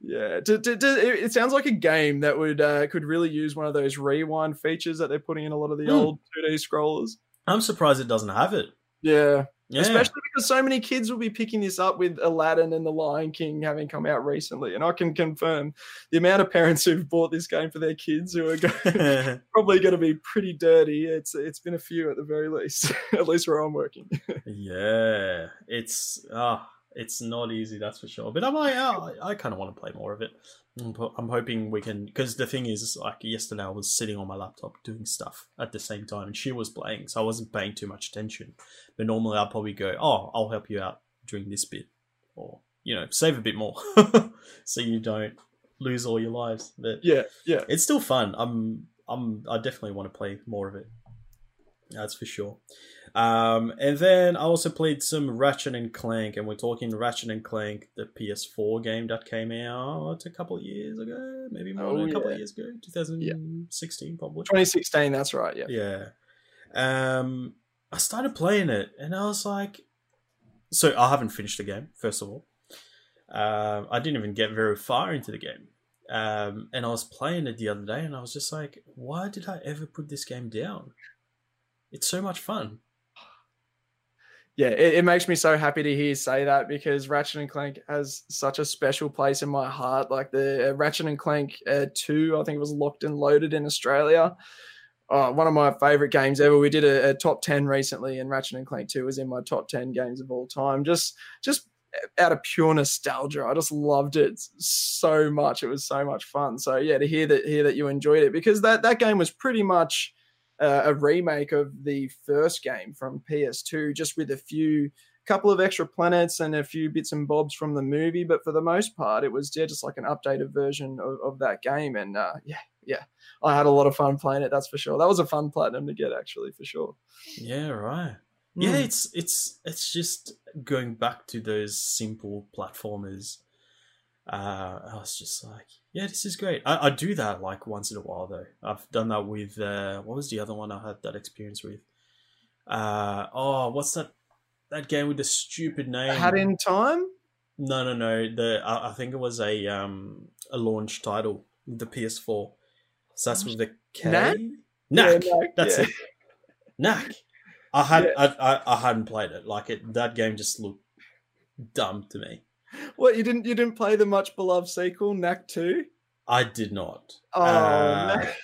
Yeah, do, do, do, it sounds like a game that would uh, could really use one of those rewind features that they're putting in a lot of the mm. old 2D scrollers. I'm surprised it doesn't have it. Yeah. Yeah. Especially because so many kids will be picking this up with Aladdin and The Lion King having come out recently. And I can confirm the amount of parents who've bought this game for their kids who are going, [LAUGHS] [LAUGHS] probably going to be pretty dirty. It's It's been a few at the very least, [LAUGHS] at least where I'm working. yeah. It's. Ah. It's not easy, that's for sure. But I'm like, I kind of want to play more of it. I'm hoping we can, because the thing is, like yesterday, I was sitting on my laptop doing stuff at the same time, and she was playing, so I wasn't paying too much attention. But normally, I'll probably go, "Oh, I'll help you out during this bit," or you know, save a bit more, [LAUGHS] so you don't lose all your lives. But yeah, yeah, it's still fun. I'm, I'm, I definitely want to play more of it. That's for sure. Um, and then I also played some Ratchet and Clank, and we're talking Ratchet and Clank, the PS4 game that came out a couple of years ago, maybe more oh, than a couple yeah. of years ago, 2016 yeah. probably. 2016, that's right. Yeah. Yeah. Um, I started playing it, and I was like, so I haven't finished the game. First of all, um, I didn't even get very far into the game. Um, and I was playing it the other day, and I was just like, why did I ever put this game down? It's so much fun yeah, it, it, makes me so happy to hear you say that because Ratchet and Clank has such a special place in my heart. Like the uh, Ratchet and Clank uh, 2, I think it was locked and loaded in Australia. Oh, one of my favorite games ever. We did a, a, top 10 recently, and Ratchet and Clank 2 was in my top 10 games of all time. Just, just out of pure nostalgia. I just loved it so much. It was so much fun. So yeah, to hear that, hear that you enjoyed it because that, that game was pretty much uh, a remake of the first game from PS2, just with a few couple of extra planets and a few bits and bobs from the movie, but for the most part, it was yeah, just like an updated version of, of that game. And uh, yeah, yeah, I had a lot of fun playing it. That's for sure. That was a fun platinum to get, actually, for sure. Yeah, right. Yeah, Mm. it's it's it's just going back to those simple platformers. Uh, I was just like, yeah, this is great. I, I do that like once in a while though. I've done that with uh, what was the other one I had that experience with? Uh, oh, what's that? That game with the stupid name. Hat in Time. No, no, no. The I, I think it was a um a launch title, the PS4. So that's with the K. Knack? Knack. Yeah, Knack, That's yeah. it. Knack. I had Yeah. I, I I hadn't played it. Like it that game just looked dumb to me. [LAUGHS] What you didn't you didn't play the much beloved sequel, Knack Two? I did not. Oh, Uh, Knack.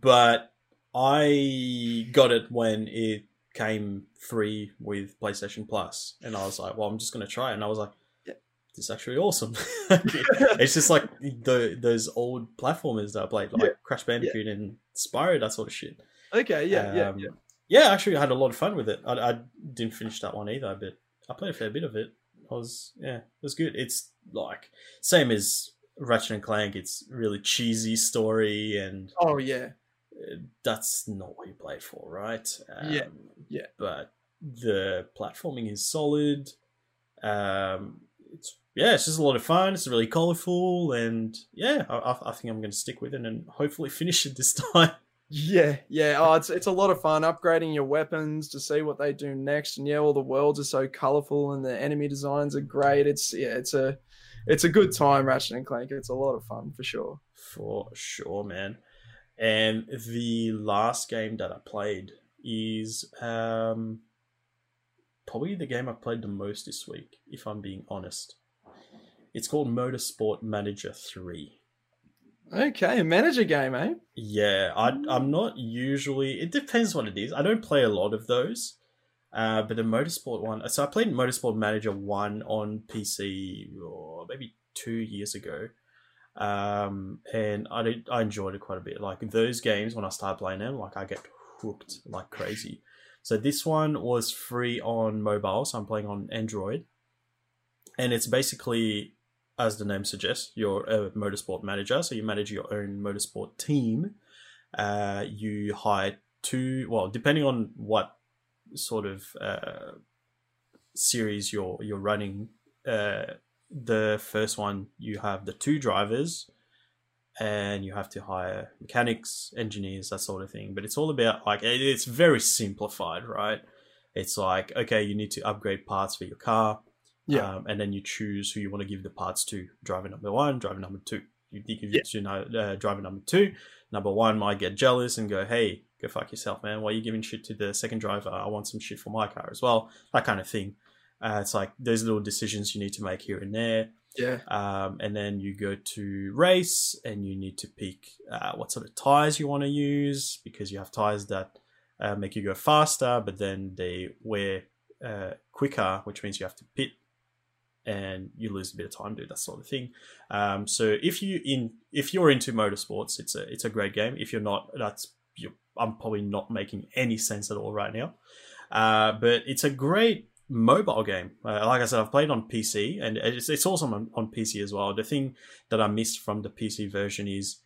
But I got it when it came free with PlayStation Plus, and I was like, "Well, I'm just gonna try." it. And I was like, Yeah. "This is actually awesome." [LAUGHS] it's just like the those old platformers that I played, like Yeah. Crash Bandicoot and Spyro, that sort of shit. okay, yeah, yeah, Um, yeah. yeah, actually, I had a lot of fun with it. I, I didn't finish that one either, but I played a fair bit of it. I was yeah, it was good. It's like same as Ratchet and Clank. It's really cheesy story, and Oh yeah, that's not what you played for, right? Um, Yeah, yeah. But the platforming is solid. Um, it's yeah, it's just a lot of fun. It's really colorful, and yeah, I, I I think I'm going to stick with it and hopefully [LAUGHS] finish it this time. Yeah, yeah. Oh, it's it's a lot of fun upgrading your weapons to see what they do next, and yeah, all the worlds are so colorful and the enemy designs are great. It's yeah, it's a it's a good time, Ratchet and Clank. It's a lot of fun for sure. For sure, man. And the last game that I played is um, probably the game I played the most this week, if I'm being honest. It's called Motorsport Manager 3. Okay, a manager game, eh? Yeah, I, I'm not usually. It depends what it is. I don't play a lot of those. Uh, but the Motorsport one. So I played Motorsport Manager 1 on PC oh, maybe two years ago. Um, and I did, I enjoyed it quite a bit. Like those games, when I start playing them, like I get hooked like crazy. So this one was free on mobile, so I'm playing on Android, and it's basically, as the name suggests, you're a motorsport manager. So you manage your own motorsport team. Uh, you hire two, well, depending on what sort of uh, series you're you're running. Uh, the first one you have the two drivers and you have to hire mechanics engineers that sort of thing but it's all about like it's very simplified right it's like okay you need to upgrade parts for your car Yeah. um, and then you choose who you want to give the parts to driver number one driver number two. You give Yeah. it to no- uh, driver number two. Number one might get jealous and go hey go fuck yourself man. Why are you giving shit to the second driver? I want some shit for my car as well. That kind of thing. Uh, it's like there's little decisions you need to make here and there. Yeah. um, and then you go to race and you need to pick uh, what sort of tires you want to use because you have tires that uh, make you go faster but then they wear uh, quicker which means you have to pit and you lose a bit of time do that sort of thing um, so if you in if you're into motorsports it's a it's a great game if you're not that's you i'm probably not making any sense at all right now uh, but it's a great mobile game. Uh, like I said, I've played on PC, and it's, it's awesome on, on PC as well. The thing that I missed from the PC version is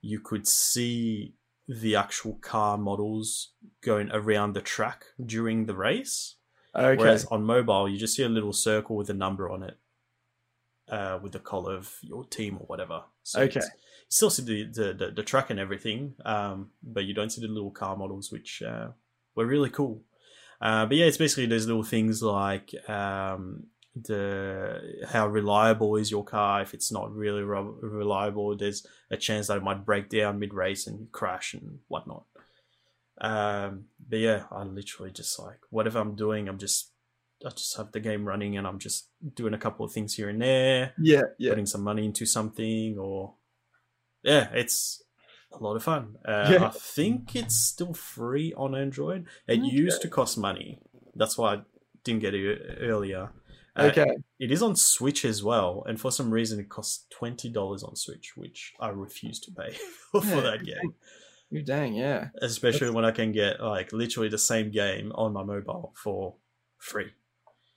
you could see the actual car models going around the track during the race. Okay. Whereas on mobile, you just see a little circle with a number on it, uh, with the color of your team or whatever. So Okay. you still see the, the, the, the track and everything, um, but you don't see the little car models, which uh, were really cool. Uh, but yeah, it's basically those little things like um, the how reliable is your car. If it's not really re- reliable, there's a chance that it might break down mid race and crash and whatnot. Um, but yeah, I literally just like whatever I'm doing, I'm just I just have the game running and I'm just doing a couple of things here and there, yeah. Yeah. putting some money into something, or yeah, it's a lot of fun. Uh, Yeah. I think it's still free on Android. It Okay. used to cost money. That's why I didn't get it earlier. Uh, Okay. it is on Switch as well, and for some reason it costs twenty dollars on Switch, which I refuse to pay [LAUGHS] for Yeah. that game. You dang, yeah. Especially when I can get like literally the same game on my mobile for free.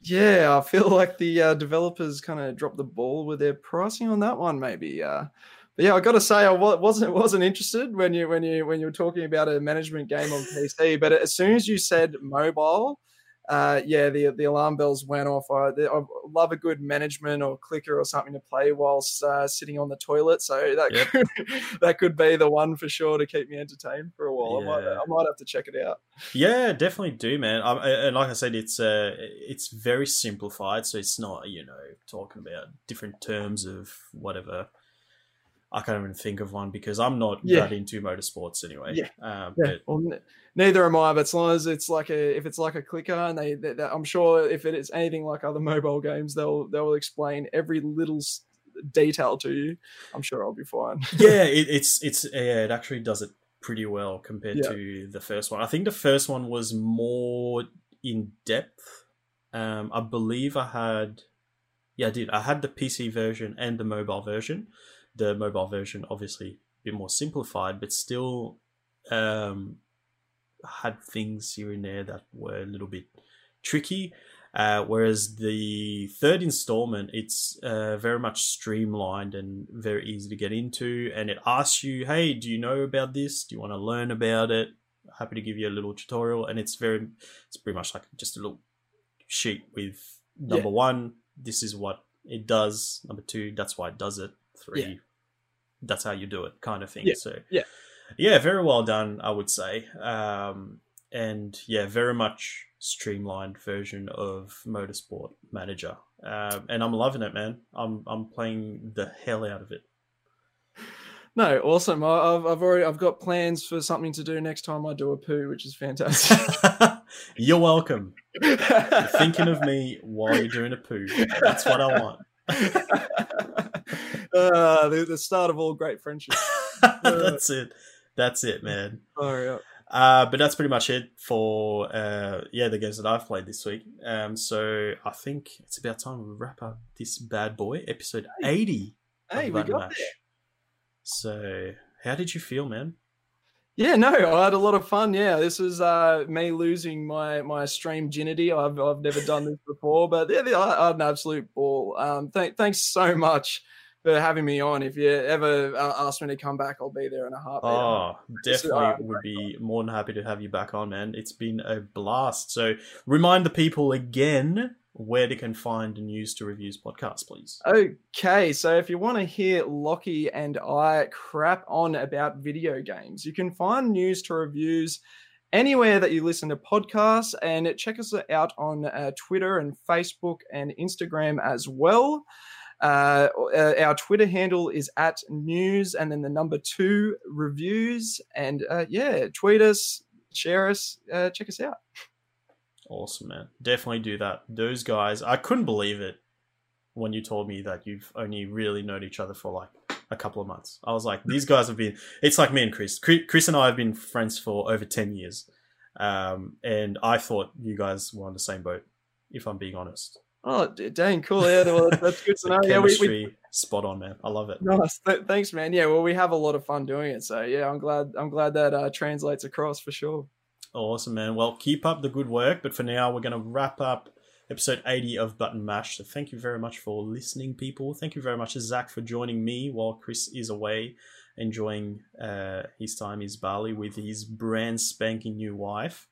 Yeah, I feel like the uh, developers kind of dropped the ball with their pricing on that one. Maybe. Uh, but yeah, I got to say, I wasn't wasn't interested when you when you when you were talking about a management game on PC. But as soon as you said mobile, uh, yeah, the the alarm bells went off. I, I, love a good management or clicker or something to play whilst uh, sitting on the toilet. So that yep. could, [LAUGHS] that could be the one for sure to keep me entertained for a while. Yeah. I, might, I might have to check it out. Yeah, definitely do, man. I, and like I said, it's uh, it's very simplified, so it's not you know talking about different terms of whatever I can't even think of one because I'm not yeah. that into motorsports anyway. Yeah, um, yeah. But, well, neither am I. But as long as it's like a if it's like a clicker, and they, they, they, I'm sure if it is anything like other [LAUGHS] mobile games, they'll they'll explain every little detail to you. I'm sure I'll be fine. [LAUGHS] yeah, it, it's it's yeah, it actually does it pretty well compared yeah. to the first one. I think the first one was more in depth. Um, I believe I had, yeah, I did. I had the PC version and the mobile version the mobile version obviously a bit more simplified, but still um, had things here and there that were a little bit tricky. Uh, whereas the third installment, it's uh, very much streamlined and very easy to get into, and it asks you, "Hey, do you know about this? Do you want to learn about it?" Happy to give you a little tutorial, and it's very, it's pretty much like just a little sheet with number yeah. one, this is what it does. Number two, that's why it does it. Three, yeah that's how you do it, kind of thing. Yeah. So yeah, yeah, very well done, I would say. Um, and yeah, very much streamlined version of Motorsport Manager, um, and I'm loving it, man. I'm I'm playing the hell out of it. No, awesome. I've I've already I've got plans for something to do next time I do a poo, which is fantastic. [LAUGHS] you're welcome. You're [LAUGHS] thinking of me while you're doing a poo. That's what I want. [LAUGHS] uh, the, the, start of all great friendships. that's it. That's it, man. Oh, yeah. Uh, but that's pretty much it for uh, yeah the games that I've played this week. Um, so I think it's about time we wrap up this bad boy episode eighty. Hey, we got Mash. So how did you feel, man? Yeah, no, I had a lot of fun. Yeah, this was uh, me losing my my stream ginity. I've I've never done this before, but yeah, I, had an absolute ball. Um, th- thanks so much for having me on. If you ever uh, ask me to come back, I'll be there in a heartbeat. Oh, definitely uh, would be more than happy to have you back on, man. It's been a blast. So remind the people again where they can find the news to reviews podcast, please. Okay, so if you want to hear Lockie and I crap on about video games, you can find news to reviews anywhere that you listen to podcasts and check us out on uh, Twitter and Facebook and Instagram as well. Uh, uh, our Twitter handle is at news and then the number two reviews. And uh, yeah, tweet us, share us, uh, check us out. Awesome, man. Definitely do that. Those guys, I couldn't believe it when you told me that you've only really known each other for like a couple of months. I was like, these guys have been, it's like me and Chris. Chris and I have been friends for over 10 years. Um, and I thought you guys were on the same boat, if I'm being honest. Oh, dang, cool. Yeah, well, that's good to know. yeah, we, we, spot on, man. I love it. Nice. Th- thanks, man. Yeah, well, we have a lot of fun doing it. So yeah, I'm glad. I'm glad that uh, translates across for sure. Awesome, man. Well, keep up the good work. But for now, we're going to wrap up episode 80 of Button Mash. So thank you very much for listening, people. Thank you very much, Zach, for joining me while Chris is away enjoying uh, his time in Bali with his brand spanking new wife.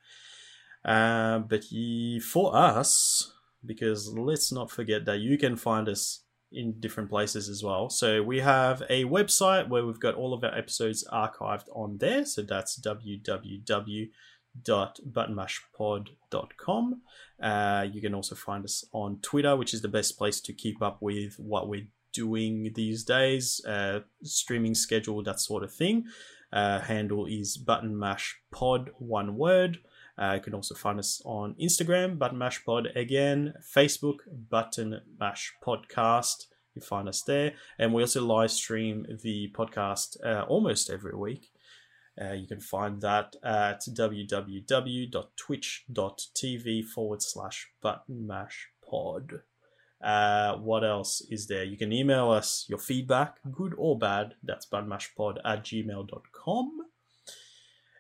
Uh, but he, for us, because let's not forget that you can find us in different places as well. So we have a website where we've got all of our episodes archived on there. So that's www.buttonmashpod.com. Uh, you can also find us on Twitter, which is the best place to keep up with what we're doing these days, uh, streaming schedule, that sort of thing. Uh, handle is buttonmashpod, one word. Uh, you can also find us on Instagram, Button Mash Pod again, Facebook, Button Mash Podcast. You find us there, and we also live stream the podcast uh, almost every week. Uh, you can find that at www.twitch.tv forward slash button mash pod. Uh, what else is there? You can email us your feedback, good or bad. That's buttonmashpod at gmail.com.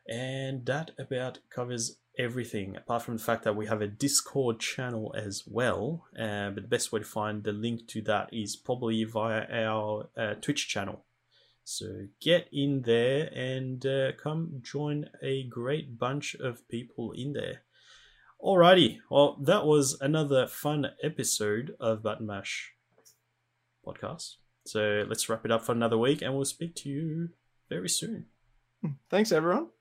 And that about covers everything, apart from the fact that we have a Discord channel as well. Uh, but the best way to find the link to that is probably via our uh, Twitch channel. So get in there and uh, come join a great bunch of people in there. Alrighty, well, that was another fun episode of Button Mash podcast. So let's wrap it up for another week and we'll speak to you very soon. Thanks, everyone.